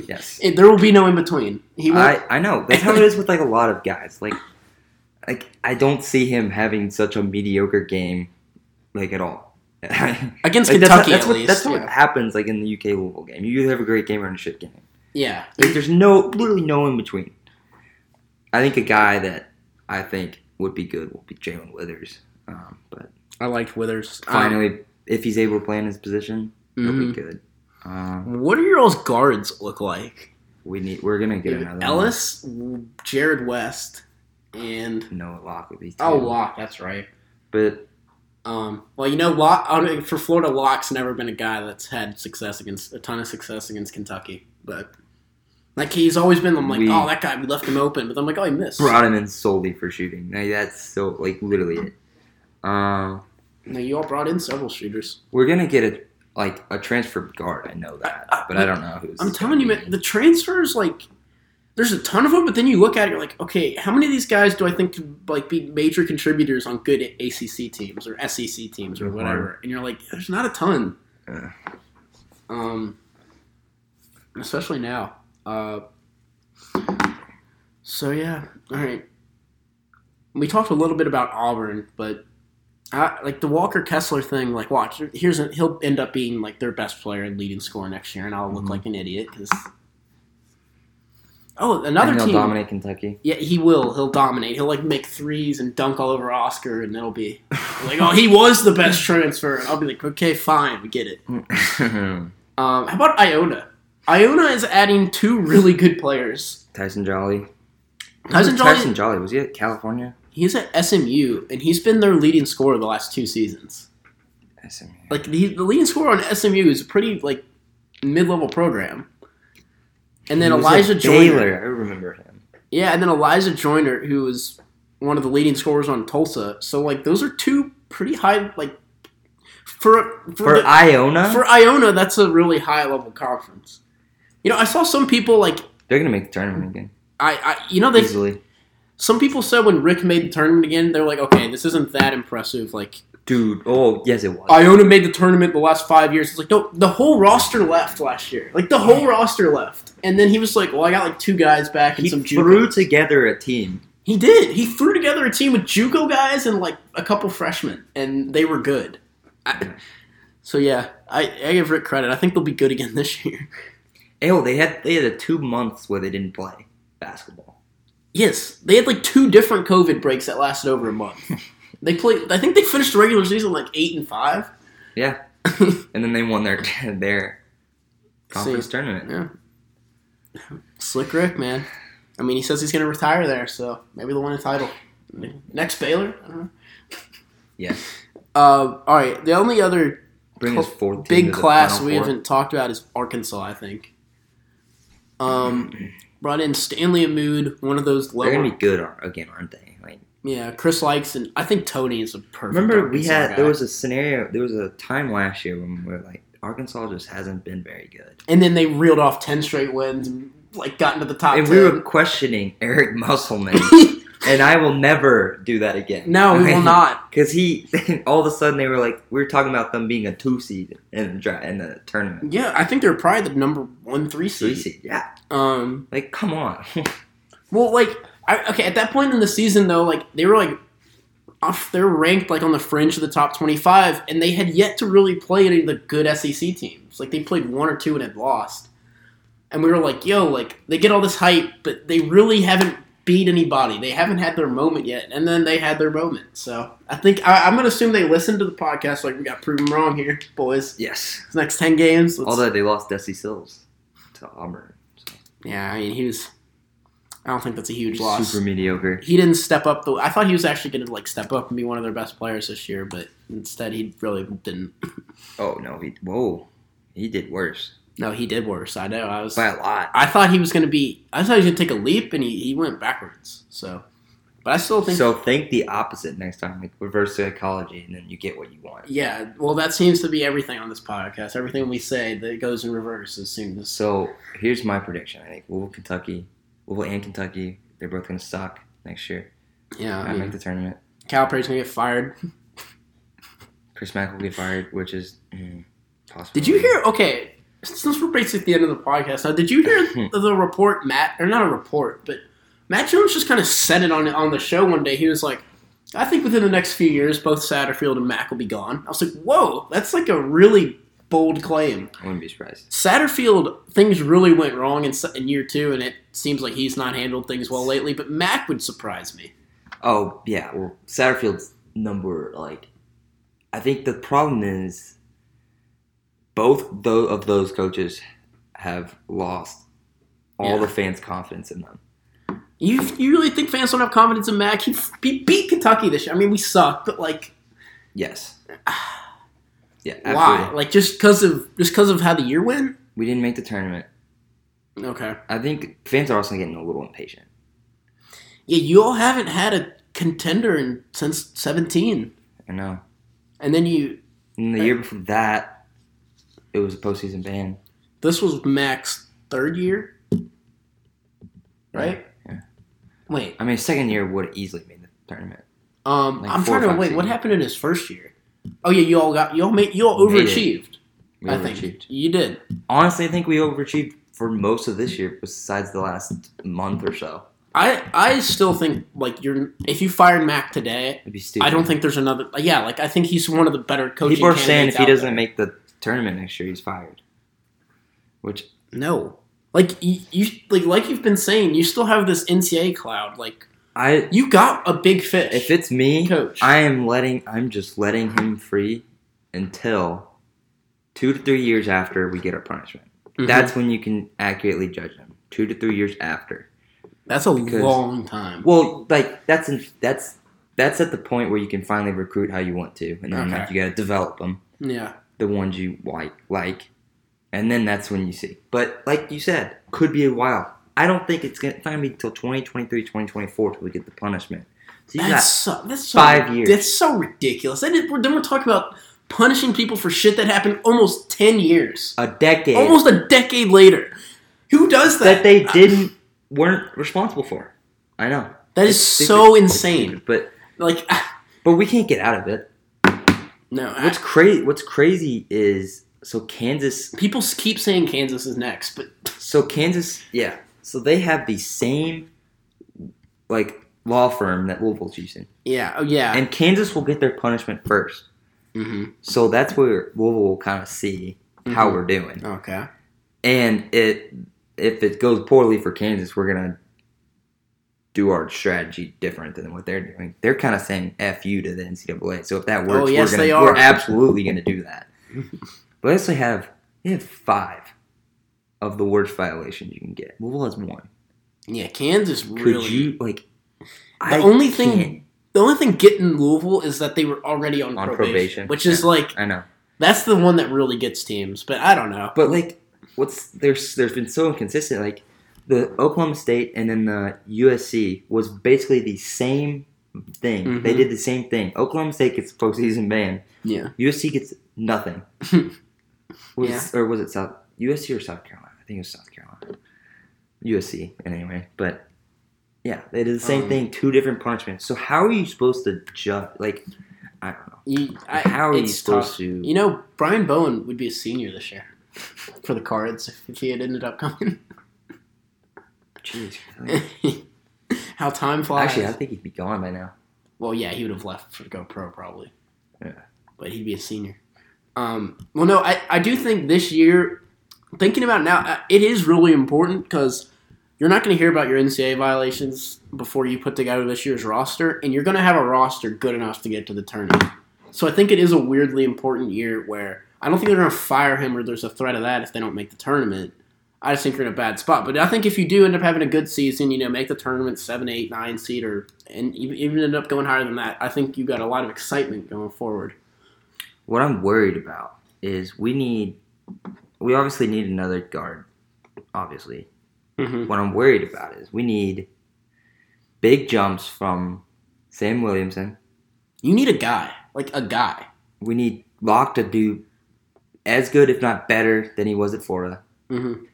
Yes, It- there will be no in between. He won't. I I know. That's how it is with like a lot of guys. Like, like I don't see him having such a mediocre game, like at all. against Like, Kentucky, that's, that's at what, least. That's yeah. it happens. Like in the UK Louisville game, you either have a great game or a shit game. Yeah. Like there's no, literally no in between. I think a guy that I think would be good will be Jalen Withers. Um, but I liked Withers. finally, if he's able to play in his position, he'll be good. Um, what do your all's guards look like? we need. We're gonna get another Ellis, Jarrod West, and One. Noah Locke would be. Too. oh Locke. That's right. but Um, well, you know, Locke, I mean, for Florida, Locke's never been a guy that's had success against a ton of success against Kentucky. But like he's always been, I'm like, We- oh, that guy, we left him open. But I'm like, oh, he missed. brought him in solely for shooting. Like, that's so like literally it. Uh, No, you all brought in several shooters. we're gonna get a like a transfer guard. I know that, I- I- but I don't know who's. I'm telling you, man, the transfers, like, there's a ton of them. But then you look at it, you're like, okay, how many of these guys do I think could like be major contributors on good ACC teams or SEC teams or whatever? And you're like, there's not a ton. Yeah. Um, especially now. Uh, so yeah, all right. we talked a little bit about Auburn, but I, like the Walker Kessler thing, like watch, here's a, he'll end up being like their best player and leading scorer next year, and I'll look Mhm. like an idiot because. Oh, another and he'll team. dominate Kentucky. Yeah, he will. He'll dominate. He'll like make threes and dunk all over Oscar, and it'll be like, oh, he was the best transfer. And I'll be like, okay, fine, we get it. Um, how about Iona? Iona is adding two really good players. Tyson Jolly. Tyson Jolly- Tyson Jolly was he at California? He's at SMU, and he's been their leading scorer the last two seasons. SMU. Like the, the leading scorer on SMU is a pretty like mid-level program. And then Elijah Joyner. Baylor. I remember him. Yeah, and then Elijah Joyner, who was one of the leading scorers on Tulsa. So like those are two pretty high like for for, For the- Iona, for Iona, that's a really high level conference. You know, I saw some people like they're gonna make the tournament again I, I you know they easily. some people said when Rick made the tournament again, they're like, okay, this isn't that impressive. Like Dude, oh yes, it was. Iona made the tournament the last five years. It's like no, the whole roster left last year. Like the whole roster left, and then he was like, well, I got like two guys back and he some threw JUCOs. together a team. He did. He threw together a team with JUCO guys and like a couple freshmen, and they were good. I, so yeah, I, I give Rick credit. I think they'll be good again this year. Oh, they had they had a two months where they didn't play basketball. Yes, they had like two different COVID breaks that lasted over a month. they played. I think they finished the regular season like eight and five. Yeah, and then they won their their conference See. tournament. Yeah. Slick Rick, man. I mean, he says he's going to retire there, so maybe they'll win a title. Next Baylor? I don't know. Yes, Uh, all right, the only other bring his fourth big class we haven't talked about is Arkansas, I think. Um, brought in Stanley Umude, one of those They're gonna be good again, aren't they? Like, Yeah, Chris Lykes, and I think Tony is a perfect. remember we Arkansas had guy. there was a scenario, there was a time last year when we were like Arkansas just hasn't been very good, and then they reeled off ten straight wins and like got into the top. and 10. we were questioning Eric Musselman, and I will never do that again. no, we will not. Because he, all of a sudden, they were like, we were talking about them being a two seed in the in the tournament, Yeah, I think they're probably the number one, three three seed. seed. Yeah, Um, like come on. well, like, I, okay, at that point in the season, though, like they were like, off, they're ranked like on the fringe of the top twenty-five, and they had yet to really play any of the good SEC teams. Like they played one or two and had lost, and we were like, yo, like they get all this hype, but they really haven't beat anybody. They haven't had their moment yet, and then they had their moment. So I think I, I'm gonna assume they listened to the podcast. Like we got proven wrong here, boys. yes. This next ten games. Although they lost Desi Sills to Auburn, so. Yeah, I mean, he was. I don't think that's a huge loss. super mediocre. He didn't step up. The I thought he was actually to like step up and be one of their best players this year, but instead he really didn't. Oh no, he whoa, he did worse No, he did worse. I know. I was. by a lot. I thought he was going to be. I thought he was going to take a leap, and he, he went backwards. So, but I still think. So think the opposite next time, like reverse psychology, and then you get what you want. yeah, well, that seems to be everything on this podcast. Everything we say that goes in reverse as soon as. So here's my prediction. I think Louisville, Kentucky, Louisville and Kentucky, they're both going to suck next year. Yeah, I I make the tournament. Cal Calipari's going to get fired. Chris Mack will get fired, which is mm, possible. Did you hear? Okay, since we're basically at the end of the podcast now, did you hear hmm. the, the report? Matt, or not a report, but Matt Jones just kind of said it on on the show one day. He was like, "I think within the next few years, both Satterfield and Mack will be gone." I was like, "Whoa, that's like a really bold claim." I wouldn't be surprised. Satterfield, things really went wrong in, in year two, and it seems like he's not handled things well lately. But Mack would surprise me. Oh yeah, well Satterfield's number like, I think the problem is both of those coaches have lost all Yeah. the fans' confidence in them. You you really think fans don't have confidence in Mack? He, he beat Kentucky this year. I mean, we suck, but like. Yes. Yeah. Why? Like just because of just because of how the year went? We didn't make the tournament. Okay. I think fans are also getting a little impatient. Yeah, you all haven't had a contender in, since seventeen, I know. and then you And the year before that, it was a postseason ban. this was Mack's third year, right? Yeah. Wait, I mean, second year would easily made the tournament. um, Like I'm trying to wait. What happened in his first year? Oh yeah, you all got you all made you all We overachieved. We I think you did. Honestly, I think we overachieved for most of this year, besides the last month or so. I I still think like you're if you fired Mac today, It'd be stupid. I don't think there's another. Yeah, like I think he's one of the better coaches. People are saying if he doesn't there. make the tournament next year, he's fired. Which no, like you, you like like you've been saying, you still have this NCAA cloud. Like I, you got a big fish. if it's me, coach, I am letting. I'm just letting him free until two to three years after we get our punishment. Mhm. That's when you can accurately judge him. Two to three years after. that's a because- long time. Well, like that's in, that's that's at the point where you can finally recruit how you want to, and then like you got to develop them, Yeah, the ones you like, like, and then that's when you see. But like you said, could be a while. I don't think it's gonna, it's not gonna be until 2023, 2024 till we get the punishment. So you that's so, that's so, five years. That's so ridiculous. And then we're talking about punishing people for shit that happened almost ten years, a decade almost a decade later. Who does that? that they didn't weren't responsible for. I know That is It's stupid. so insane. stupid, but Like, ah. but we can't get out of it. No. What's crazy? What's crazy is so Kansas people keep saying Kansas is next, but So Kansas, yeah. So they have the same like law firm that Louisville's using, yeah, oh yeah. and Kansas will get their punishment first. mm-hmm. So that's where Louisville will kind of see how Mhm. we're doing, Okay. and it if it goes poorly for Kansas, we're gonna do our strategy different than what they're doing. They're kind of saying "f you" to the NCAA. So if that works, Oh, yes, we're gonna we're absolutely gonna do that. but they also have they have five of the worst violations you can get. Louisville has one. Yeah, Kansas Could really. you like? The only thing- the only thing getting Louisville is that they were already on, On probation, probation, which is yeah. like I know, that's the one that really gets teams. But I don't know. but like, what's there's there's been so inconsistent. Like the Oklahoma State and then the USC was basically the same thing. They Mhm. did the same thing. Oklahoma State gets postseason ban. yeah, USC gets nothing. was Yeah. or was it South USC or South Carolina? I think it was South Carolina. USC anyway, but yeah, they did the same Um, thing. Two different punishments. So how are you supposed to judge? Like, I don't know. you, I, how are you supposed tough. to? You know, Brian Bowen would be a senior this year for the Cards if he had ended up coming. Jeez. How time flies. Actually, I think he'd be gone by now. Well, yeah, he would have left for Go Pro probably. Yeah. But he'd be a senior. Um, well, no, I, I do think this year, thinking about now, uh, it is really important because you're not going to hear about your NCAA violations before you put together this year's roster, and you're going to have a roster good enough to get to the tournament. So I think it is a weirdly important year where I don't think they're going to fire him or there's a threat of that if they don't make the tournament. I just think you're in a bad spot. But I think if you do end up having a good season, you know, make the tournament seven, eight, nine seed, or and even end up going higher than that, I think you got a lot of excitement going forward. What I'm worried about is we need, we obviously need another guard. Obviously, Mm-hmm. what I'm worried about is we need big jumps from Sam Williamson. You need a guy, like a guy. We need Locke to do as good, if not better, than he was at Florida. Mm-hmm.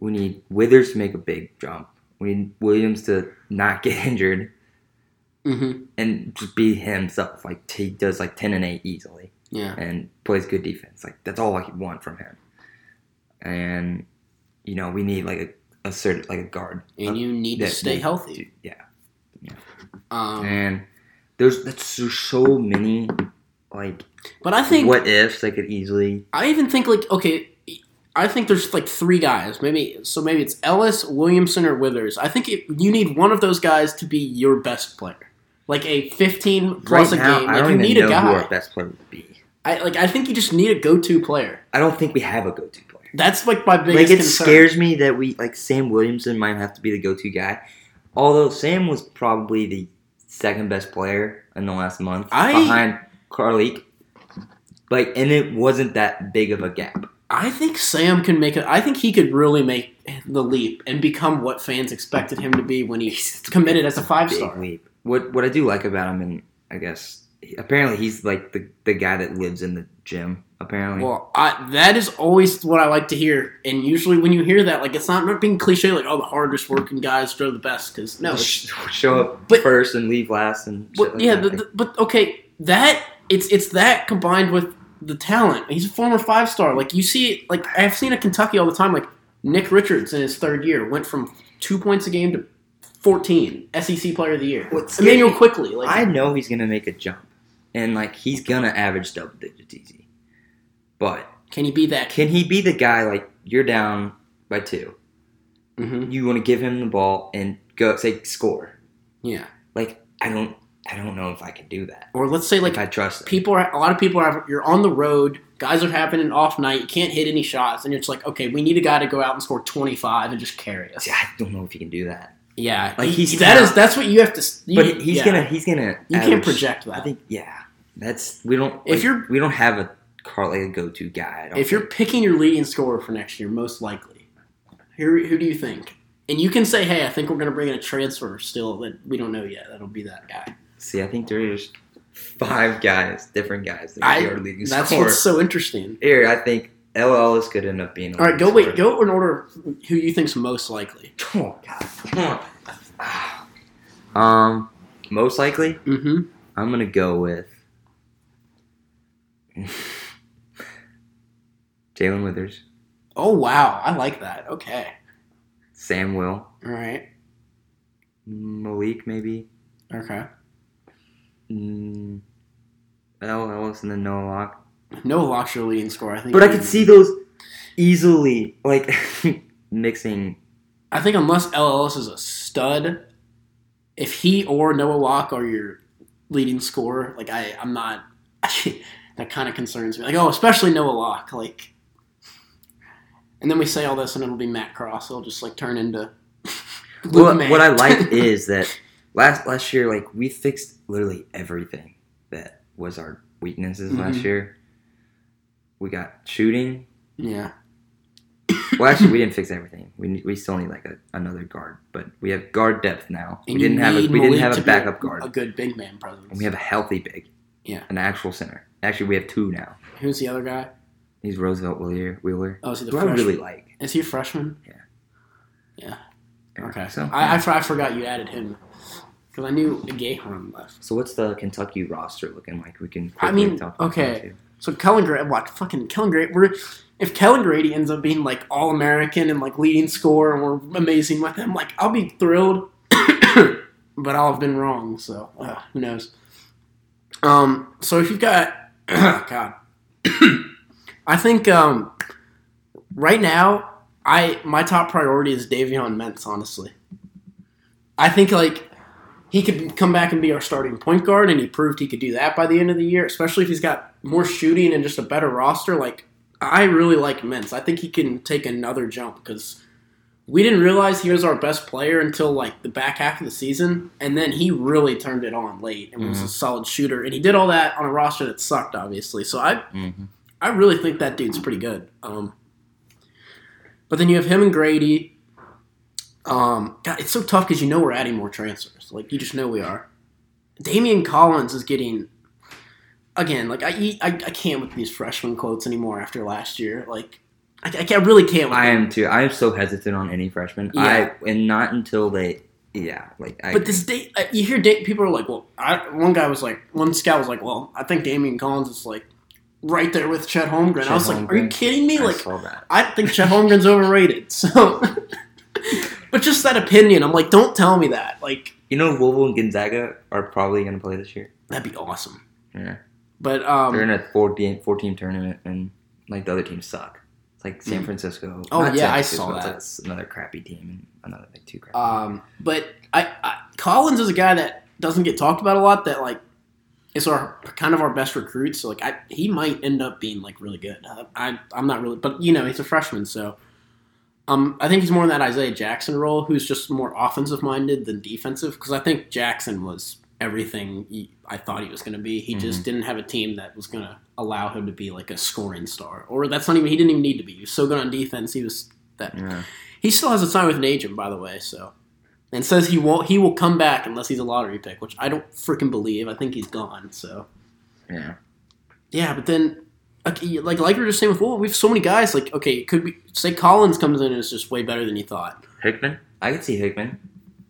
We need Withers to make a big jump. We need Williams to not get injured Mm-hmm. and just be himself. Like he does like ten and eight easily Yeah. and plays good defense. Like that's all I want from him. And you know we need like a, a certain like a guard. And you need to stay will- healthy. Yeah. Um, And there's that's there's so many like but I think what ifs they could easily I even think like okay, I think there's like three guys. Maybe so. Maybe it's Ellis, Williamson, or Withers. I think it, you need one of those guys to be your best player, like a 15 plus right a now game. I Like don't you even need know a who guy. our best player would be. I like. I think you just need a go-to player. I don't think we have a go-to player. That's like my biggest Like it concern. scares me that we like Sam Williamson might have to be the go-to guy. Although Sam was probably the second best player in the last month I- behind Carlik. Like and it wasn't that big of a gap. I think Sam can make it. I think he could really make the leap and become what fans expected him to be when he committed as a five star. leap. What what I do like about him and I guess apparently he's like the the guy that lives in the gym apparently. Well, I, that is always what I like to hear. And usually, when you hear that, like it's not, not being cliche, like oh, the hardest working guys are the best. Because no, show up But- first and leave last and but like yeah, the, the, but okay, that it's it's that combined with the talent. He's a former five star. Like you see, it like I've seen at Kentucky all the time. Like Nick Richards in his third year went from two points a game to 14, SEC Player of the Year. What's Immanuel Quickley, like I know he's gonna make a jump, and like he's gonna average double digits easy. But can he be that? can he be the guy like you're down by two? hmm You want to give him the ball and go say score. Yeah. Like I don't, I don't know if I can do that. Or let's say like if I trust people are a lot of people are you're on the road guys are having an off night you can't hit any shots and it's like okay we need a guy to go out and score 25 and just carry us See, I don't know if he can do that. yeah Like, he's that not- is that's what you have to you, But he's yeah. gonna, he's gonna. you can't project that I think yeah, that's we don't. If like, you're- we don't have a car like a go to guy. If you're picking your leading scorer for next year most likely who, who do you think and you can say hey i think we're going to bring in a transfer still that we don't know yet that'll be that guy see, I think there's five guys, different guys that I, are leading that's scorer. what's so interesting. Here, I think LL is good enough being. all right go wait go in order who you think's most likely. Scorer. Oh God. Um, most likely, mm-hmm. I'm gonna go with Jae'Lyn Withers, oh wow. I like that. Okay. Sam Will, all right. Malik, maybe. okay Mm, El Ellis and then Noah Locke. No Locke's your leading score. I think. But I could see those easily, like mixing. I think unless LLS is a stud, if he or Noah Locke are your leading scorer, like I, I'm not. that kind of concerns me. Like, oh, especially Noah Locke. Like, and then we say all this, and it'll be Matt Cross. It'll just like turn into. Maye. what I like is that last last year, like we fixed literally everything that was our weaknesses last Mhm. year. We got shooting. yeah, Well, actually, we didn't fix everything. We we still need like a, another guard, but we have guard depth now. and we didn't have a, we didn't have a backup guard, a good big man presence. and we have a healthy big. Yeah. an actual center. Actually, we have two now. Who's the other guy? He's Roosevelt Wheeler. Wheeler. Oh, is he the Who I really like. Is he a freshman? Yeah. Yeah. Yeah, Okay. So, I, I, I forgot you added him because I knew Gahorn left. so what's the Kentucky roster looking like? We can. I mean, okay. So Kellan Grady, what fucking Kellan Grady? We're if Kellan Grady ends up being like all American and like leading scorer and we're amazing with him, like I'll be thrilled. but I'll have been wrong, so uh, who knows? Um. So if you've got God, I think um, right now I my top priority is Davion Mintz. Honestly, I think like he could come back and be our starting point guard, and he proved he could do that by the end of the year. Especially if he's got more shooting and just a better roster. Like I really like Mintz. I think he can take another jump because we didn't realize he was our best player until like the back half of the season, and then he really turned it on late and was a solid shooter. And he did all that on a roster that sucked, obviously. So I Mhm. I really think that dude's pretty good. Um, but then you have him and Grady. Um, God, it's so tough because you know we're adding more transfers. Like you just know we are. Daimion Collins is getting again. Like I, I, I can't with these freshman quotes anymore after last year. Like I, I can't- I really can't. With I am too. I am so hesitant on any freshman. Yeah. I and not until they. Yeah, like I. But this date, uh, you hear people are like, well, I, one guy was like, one scout was like, well, I think Daimion Collins is like right there with Chet Holmgren. I Chet was like, are you kidding me? I Like. I think Chet Holmgren's overrated. So, but just that opinion, I'm like, don't tell me that. Like, You know, Louisville and Gonzaga are probably going to play this year. that'd be awesome. Yeah, But um, they're in a four team four team tournament, and like the other teams suck. It's like San Mm. Francisco. Oh, not yeah, San I Francisco, saw it's that. like another crappy team and another like two crappy. um, but I, I Collins is a guy that doesn't get talked about a lot. That like is our kind of our best recruit. So like, I he might end up being like really good. Uh, I I'm not really, but you know, he's a freshman, so. Um, I think he's more in that Isaiah Jackson role, who's just more offensive minded than defensive. Because I think Jackson was everything he, I thought he was going to be. He just didn't have a team that was going to allow him to be like a scoring star, or that's not even. He didn't even need to be. He was so good on defense. He was that. yeah. He still has a sign with an agent, by the way. So, and says he won't. He will come back unless he's a lottery pick, which I don't freaking believe. I think he's gone. So, yeah. yeah, but then. Okay, like like we were just saying with before, we have so many guys. Like, okay, could we say Collins comes in and is just way better than you thought. Hickman. I could see Hickman.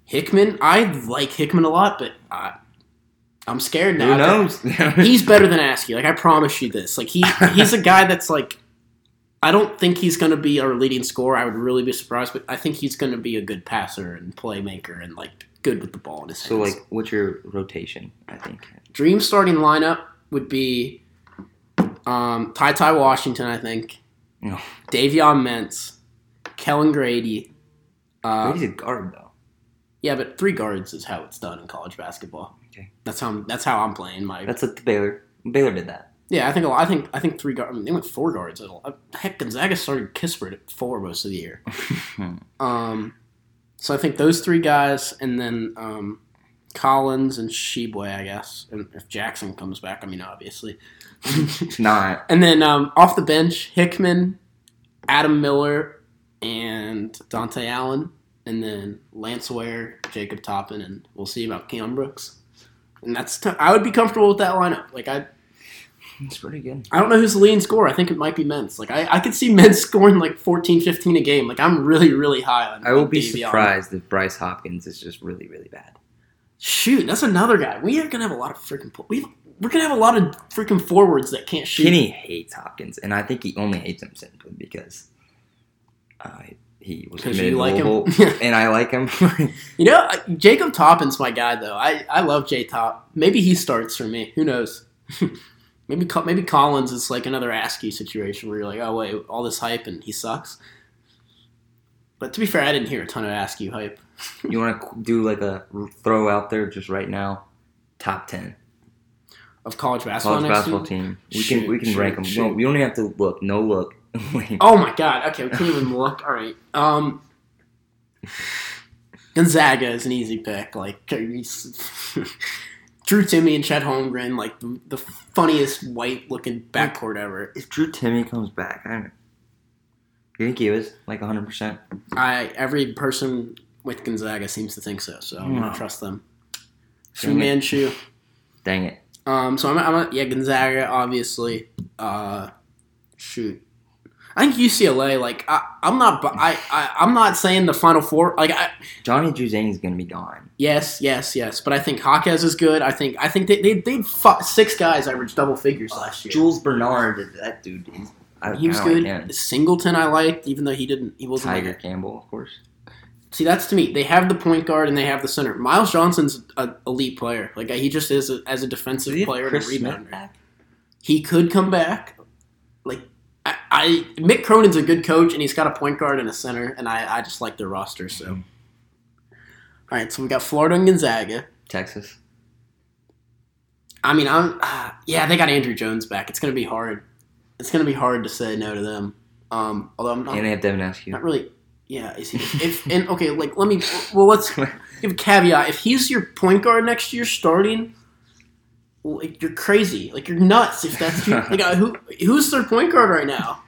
Hickman, I like Hickman a lot, but I, I'm scared now. Who knows? He's better than Askew. Like I promise you this. Like he he's a guy that's like I don't think he's going to be our leading scorer. I would really be surprised, but I think he's going to be a good passer and playmaker and like good with the ball in his hands. So like, what's your rotation? I think. dream starting lineup would be um, Ty Ty Washington, I think. No. Davion Mintz, Kellan Grady. Uh, Brady's a guard though. yeah, but three guards is how it's done in college basketball. Okay. That's how I'm, that's how I'm playing my. That's what the Baylor. Baylor did that. Yeah, I think a lot- I think I think three guards. I mean, they went four guards. At all. Heck, Gonzaga started Kispert at four most of the year. Um, so I think those three guys, and then um, Collins and Tshiebwe, I guess, and if Jackson comes back, I mean, obviously. Not. and then um, off the bench, Hickman, Adam Miller, and Dontaie Allen, and then Lance Ware, Jacob Toppin, and we'll see about Cam Brooks. And that's t- I would be comfortable with that lineup. Like I, It's pretty good. I don't know who's the leading scorer. I think it might be Mintz. Like I, I could see Mintz scoring like 14, 15 a game. Like I'm really, really high on. I will on be Davion. surprised if Bryce Hopkins is just really, really bad. Shoot, that's another guy. We are gonna have a lot of freaking. We we're gonna have a lot of freaking forwards that can't shoot. Kenny hates Hopkins, and I think he only hates him simply because uh, he was committed you like him? And I like him. You know, Jacob Toppin's my guy though. I, I love J Top. Maybe he starts for me. Who knows? maybe maybe Collins is like another Askew situation where you're like, oh wait, all this hype and he sucks. But to be fair, I didn't hear a ton of Askew hype. you want to do like a throw out there just right now? Top ten Of college basketball. college next basketball year? team. We Shoot, can we can shoot, rank them. shoot. No, we don't even have to look. No look. Oh my god. Okay, we can't even look. All right. Um, Gonzaga is an easy pick. Like Drew Timme and Chet Holmgren, like the, the funniest white looking backcourt ever. if Drew Timme comes back, I don't. Know. You think he was like 100? percent I every person with Gonzaga seems to think so, so I'm No. gonna trust them. Fu Manchu. Dang it! Um, so I'm, I'm a, yeah Gonzaga obviously. Uh, shoot, I think UCLA. Like I, I'm not. I, I I'm not saying the Final Four. Like I, Johnny is gonna be gone. yes, yes, yes. But I think Hawkes is good. I think I think they they they fought six guys averaged double figures last year. Jules Bernard, that dude. I, he was good. Like. Singleton I liked, even though he didn't. He wasn't Tyger like Campbell, of course. See, that's to me. They have the point guard and they have the center. Myles Johnson's an elite player. Like he just is a, as a defensive Do you player and a Chris Smith rebounder. back? He could come back. Like I, I, Mick Cronin's a good coach and he's got a point guard and a center, and I, I just like their roster. So, Mm-hmm. all right. So we got Florida and Gonzaga. Texas. I mean, I'm uh, yeah. They got Andrew Jones back. It's gonna be hard. It's gonna be hard to say no to them. Um, although I'm not, And they have Devin Askew. not really. Yeah, is he? If and okay, like let me. Well, let's give a caveat. If he's your point guard next year starting, like you're crazy. Like you're nuts. If that's your, like uh, who who's their point guard right now?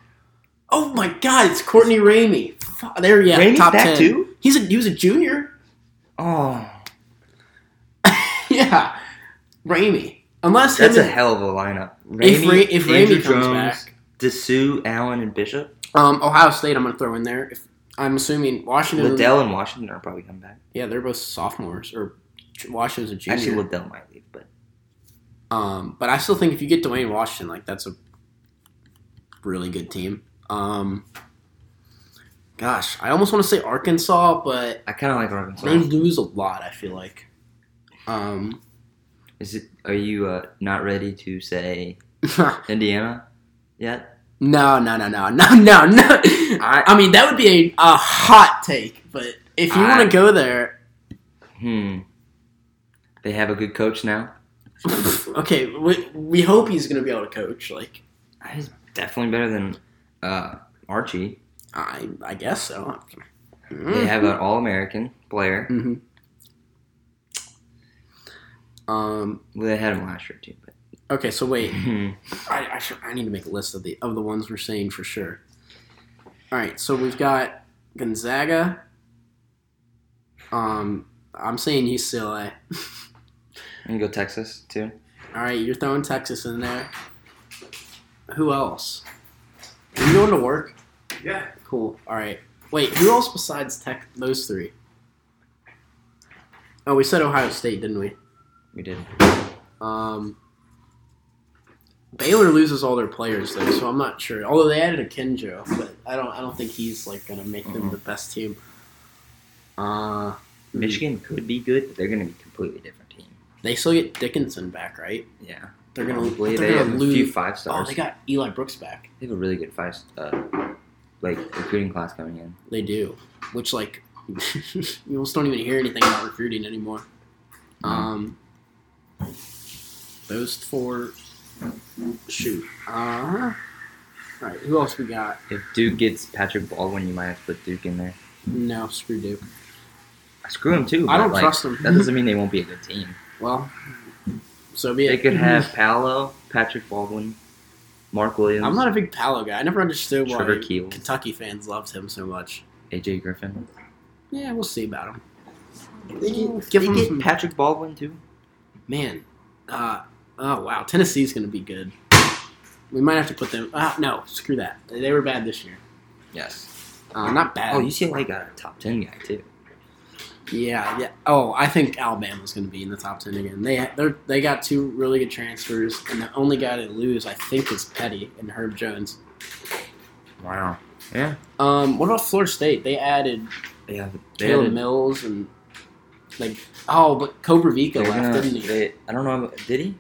Oh my God, it's Courtney Ramey. There, yeah, Ramey's top ten. too? He's a he was a junior. Oh, yeah, Ramey. Unless him that's a and, hell of a lineup. If Ramey, Ra- if Ramey comes Jones, back. Disu, Allen, and Bishop. um, Ohio State, I'm gonna throw in there. If I'm assuming Washington. Liddell and Washington are probably coming back. Yeah, they're both sophomores, or Washington's a junior. Actually, Liddell might leave, but Um, but I still think if you get Duane Washington, like that's a really good team. Um, gosh, I almost want to say Arkansas, but I kind of like Arkansas. they lose a lot. I feel like. Um, Is it? Are you uh, not ready to say Indiana yet? No, no, no, no, no, no. I- I mean, that would be a, a hot take, but if you want to go there, Hmm. They have a good coach now. okay, we, we hope he's going to be able to coach. Like, He's definitely better than uh, Archie. I I guess so. They have an All-American player. hmm Um. Well, they had him last year too, Okay, so wait. Hmm. I, I, should, I need to make a list of the of the ones we're saying for sure. All right, so we've got Gonzaga. Um, I'm saying UCLA. and go Texas too. All right, you're throwing Texas in there. Who else? Are you going to work? Yeah. Cool. All right. Wait, who else besides Tech? Those three. Oh, we said Ohio State, didn't we? We did. Um, Baylor loses all their players though, so I'm not sure. Although they added Akinjo, but I don't I don't think he's like gonna make them Mhm. the best team. Uh Michigan could be good, but they're going to be a completely different team. They still get Dickinson back, right? Yeah. They're gonna Probably. they're they gonna have lose. a few five oh, stars. they got Eli Brooks back. They have a really good five, uh, like recruiting class coming in. They do, which like you almost don't even hear anything about recruiting anymore. No. Um, those four. Shoot. Uh, all right. Who else we got? If Duke gets Patrick Baldwin, you might have to put Duke in there. No, screw Duke. I Screw him too. I don't like, trust them. That doesn't mean they won't be a good team. Well, so be They it. could have Paolo, Patrick Baldwin, Mark Williams, I'm not a big Paolo guy. I never understood why Trevor Keels, Kentucky fans loved him so much. AJ Griffin. Yeah, we'll see about him. They get- get, give they him some- get Patrick Baldwin too. Man, uh, oh wow, Tennessee's going to be good. We might have to put them. Uh, no, screw that. They were bad this year. Yes. Uh, not bad. Oh, UCLA got a top ten guy too. yeah, yeah. Oh, I think Alabama's going to be in the top ten again. They they they got two really good transfers, and the only guy to lose, I think, is Petty and Herb Jones. Wow. Yeah. Um, what about Florida State? They added They have. They Caleb had a- Mills and like oh, but Koprivica they're left, gonna- didn't he? they- I don't know. Did he?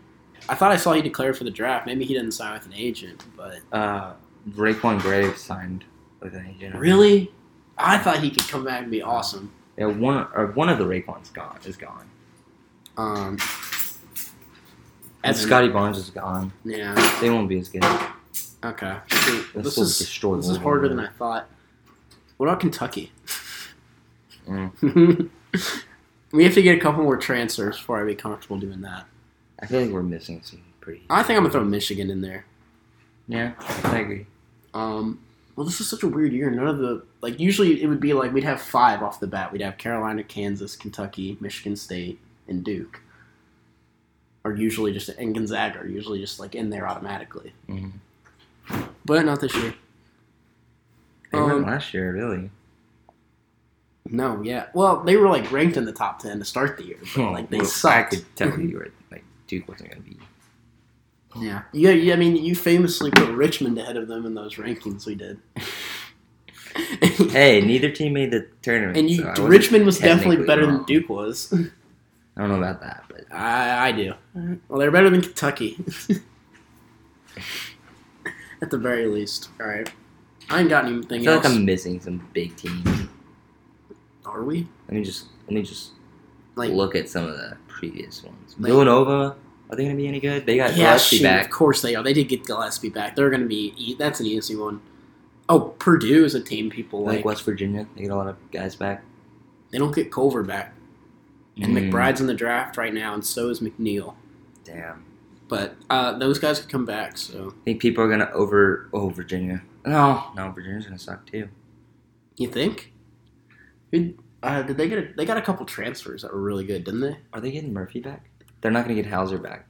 I thought I saw he declared for the draft. Maybe he didn't sign with an agent, but Uh, Raekwon Graves signed with an agent. really, I thought he could come back and be awesome. Yeah, one or one of the Raekwons gone is gone. Um, And Scotty Barnes is gone. Yeah. They won't be as good. Okay. This is destroy this is harder than I thought. What about Kentucky? Mm. we have to get a couple more transfers before I be comfortable doing that. I feel like we're missing some pretty. I think I'm gonna throw Michigan in there. Yeah, I agree. Um, well, this is such a weird year. None of the like usually it would be like we'd have five off the bat. We'd have Carolina, Kansas, Kentucky, Michigan State, and Duke. Are usually just and Gonzaga are usually just like in there automatically, Mhm. but not this year. They Um, weren't last year, really. No, yeah. Well, they were like ranked in the top ten to start the year, but like they Well, I could tell you were Duke wasn't going to be. Yeah, yeah, yeah. I mean, you famously put Richmond ahead of them in those rankings we did. Hey, neither team made the tournament. and you, so Richmond was definitely better than. Duke was. I don't know about that, but I, I do. Well, they're better than Kentucky, at the very least. All right, I ain't got anything I feel else. like I'm missing some big teams. Are we? Let me just let me just Like, look at some of the previous ones. Like- Villanova, are they going to be any good? They got yeah, Gillespie shoot, back. of course they are. They did get Gillespie back. They're going to be. That's an easy one. Oh, Purdue is a team people Like like. West Virginia, they get a lot of guys back. They don't get Culver back, and Mm, McBride's in the draft right now, and so is McNeil. Damn. But uh, those guys could come back. So I think people are gonna over oh Virginia. No, no, Virginia's gonna suck too. you think? Who- Uh, did they get? A, they got a couple transfers that were really good, didn't they? Are they getting Murphy back? They're not gonna get Hauser back.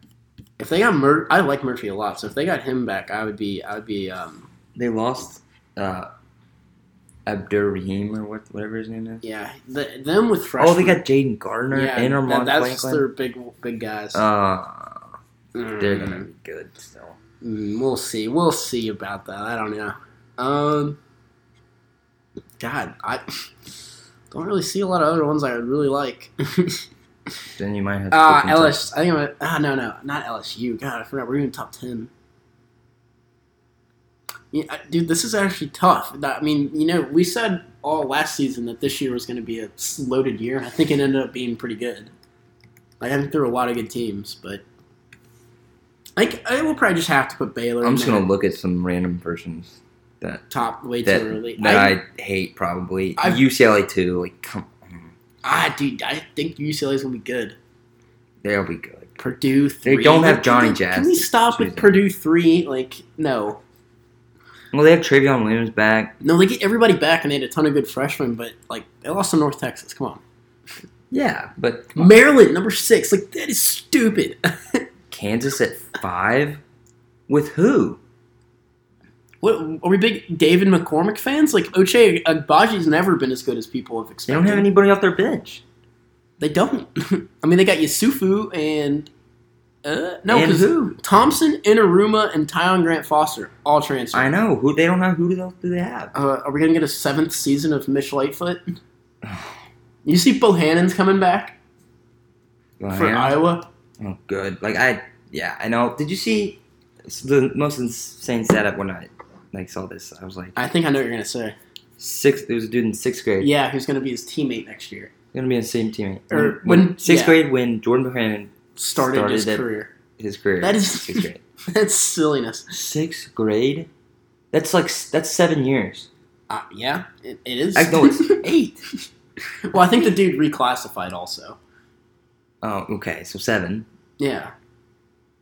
If they got Mur, I like Murphy a lot. So if they got him back, I would be. I would be. Um, They lost uh Abdur Rahim or what whatever his name is. yeah, the, them with freshmen. Oh, they got Jayden Gardner yeah, and that- that's Franklin. their big big guys. Uh, Mm. they're gonna be good still. Mm, we'll see. We'll see about that. I don't know. Um, God, I don't really see a lot of other ones I would really like. Then you might have to Uh, them I think I'm. Ah, no, no, not LSU. God, I forgot we're even top ten. Yeah, I- dude, this is actually tough. I mean, you know, we said all last season that this year was going to be a loaded year. I think it ended up being pretty good. Like, I think there were a lot of good teams, but like, I will probably just have to put Baylor. I'm just there, gonna look at some random persons that top way that, too early. that I, I, hate probably. I've- UCLA too. Like come on, ah, dude, I think UCLA's gonna be good. they'll be good. Purdue three. They don't have Johnny Jazz Can we stop with. Purdue three? Like, no. Well, they have Trevion Williams back. No, they get everybody back, and they had a ton of good freshmen, but like they lost to North Texas. Come on, Yeah, but. Maryland number six. Like that is stupid. Kansas at five with who? What are we big David McCormick fans? Like Ochai Agbaji's never been as good as people have expected. They don't have anybody off their bench. They don't. I mean, they got Yesufu and Uh, no, because who? Thompson, Enaruna, and Tyon Grant Foster all transferred. I know who. They don't have who else do they have? Uh, are we gonna get a seventh season of Mitch Lightfoot? You see Bohannon's coming back Well, for. Iowa. Oh, good. Like I, yeah, I know. Did you see the most insane setup when I like saw this? I was like, I think I know what you're gonna say. sixth. There was a dude in sixth grade. Yeah, who's gonna be his teammate next year? gonna be the same teammate. Or when, when- sixth yeah. grade when Jordan Bohannon Started, Started his career. his career. That is- sixth grade. That's silliness. Sixth grade. That's like that's seven years. Uh, yeah, it, it is. I know it's eight. well, I think the dude reclassified also. Oh, okay. So seven. Yeah.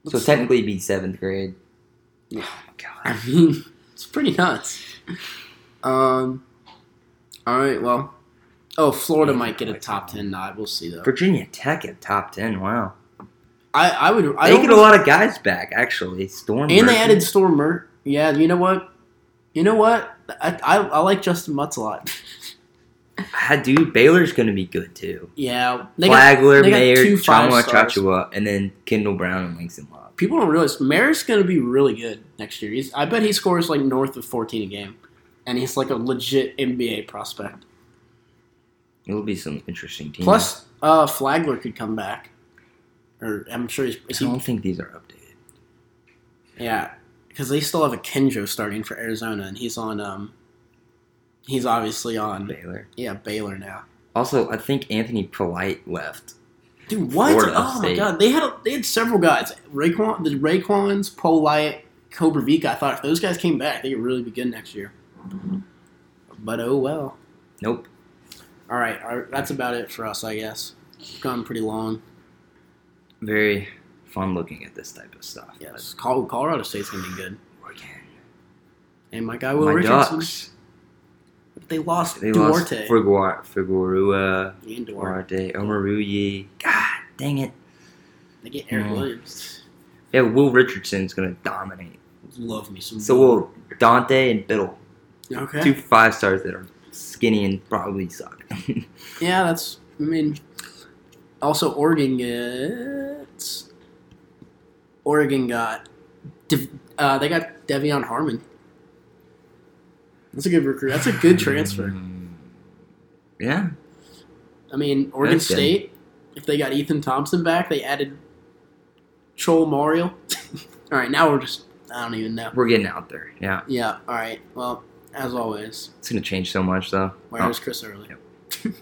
So technically, it'd be seventh grade. Yeah. Oh my god. I mean, it's pretty nuts. Um. All right. Well. Oh, Florida might get a top ten nod. We'll see though. Virginia Tech at top ten. Wow. I I would. I they get a lot of guys back actually. Storm. And they added Storm Mert. Yeah. You know what? You know what? I I, I like Justyn Mutts a lot. Ah, dude, Baylor's gonna be good too. yeah. They got, Flagler, they got Mayer, two Chama five-stars. Chachua, and then Kendall Brown and Langston Love. People don't realize Merritt's going to be really good next year. He's, I bet he scores like north of 14 a game, and he's like a legit NBA prospect. It'll be some interesting teams. Plus, uh, Flagler could come back, or I'm sure he's. I Is he, don't think these are updated. yeah, because they still have Akinjo starting for Arizona, and he's on. Um, he's obviously on. Baylor. Yeah, Baylor now. Also, I think Anthony Polite left. Dude, what? Florida oh my god, they had a, they had several guys. Raekwon, the Raekwons, Polite, Koprivica. I thought if those guys came back, they could really be good next year. But oh well. Nope. All right, all right, that's about it for us, I guess. We've gone pretty long. Very fun looking at this type of stuff. Yes, Colorado State's gonna be good. Oregon. And my guy Will My Richardson. Ducks. They lost They lost Duarte. Figueroa, and Duarte. Duarte, Omoruyi. God dang it. They get Eric Mm. Williams. Yeah, Will Richardson's gonna dominate. Love me some. So will Dante and Bittle. okay. Two five stars that are skinny and probably suck. Yeah, that's. I mean, also Oregon gets. Oregon got. Uh, they got Devion Harmon. That's a good recruit. That's a good transfer. Yeah. I mean, Oregon That's good. State. If they got Ethan Thompson back, they added Chol Mario. all right, now we're just. I don't even know. We're getting out there. Yeah. Yeah. All right. Well, as always, It's gonna change so much though. where's oh. Chris Early? Yep.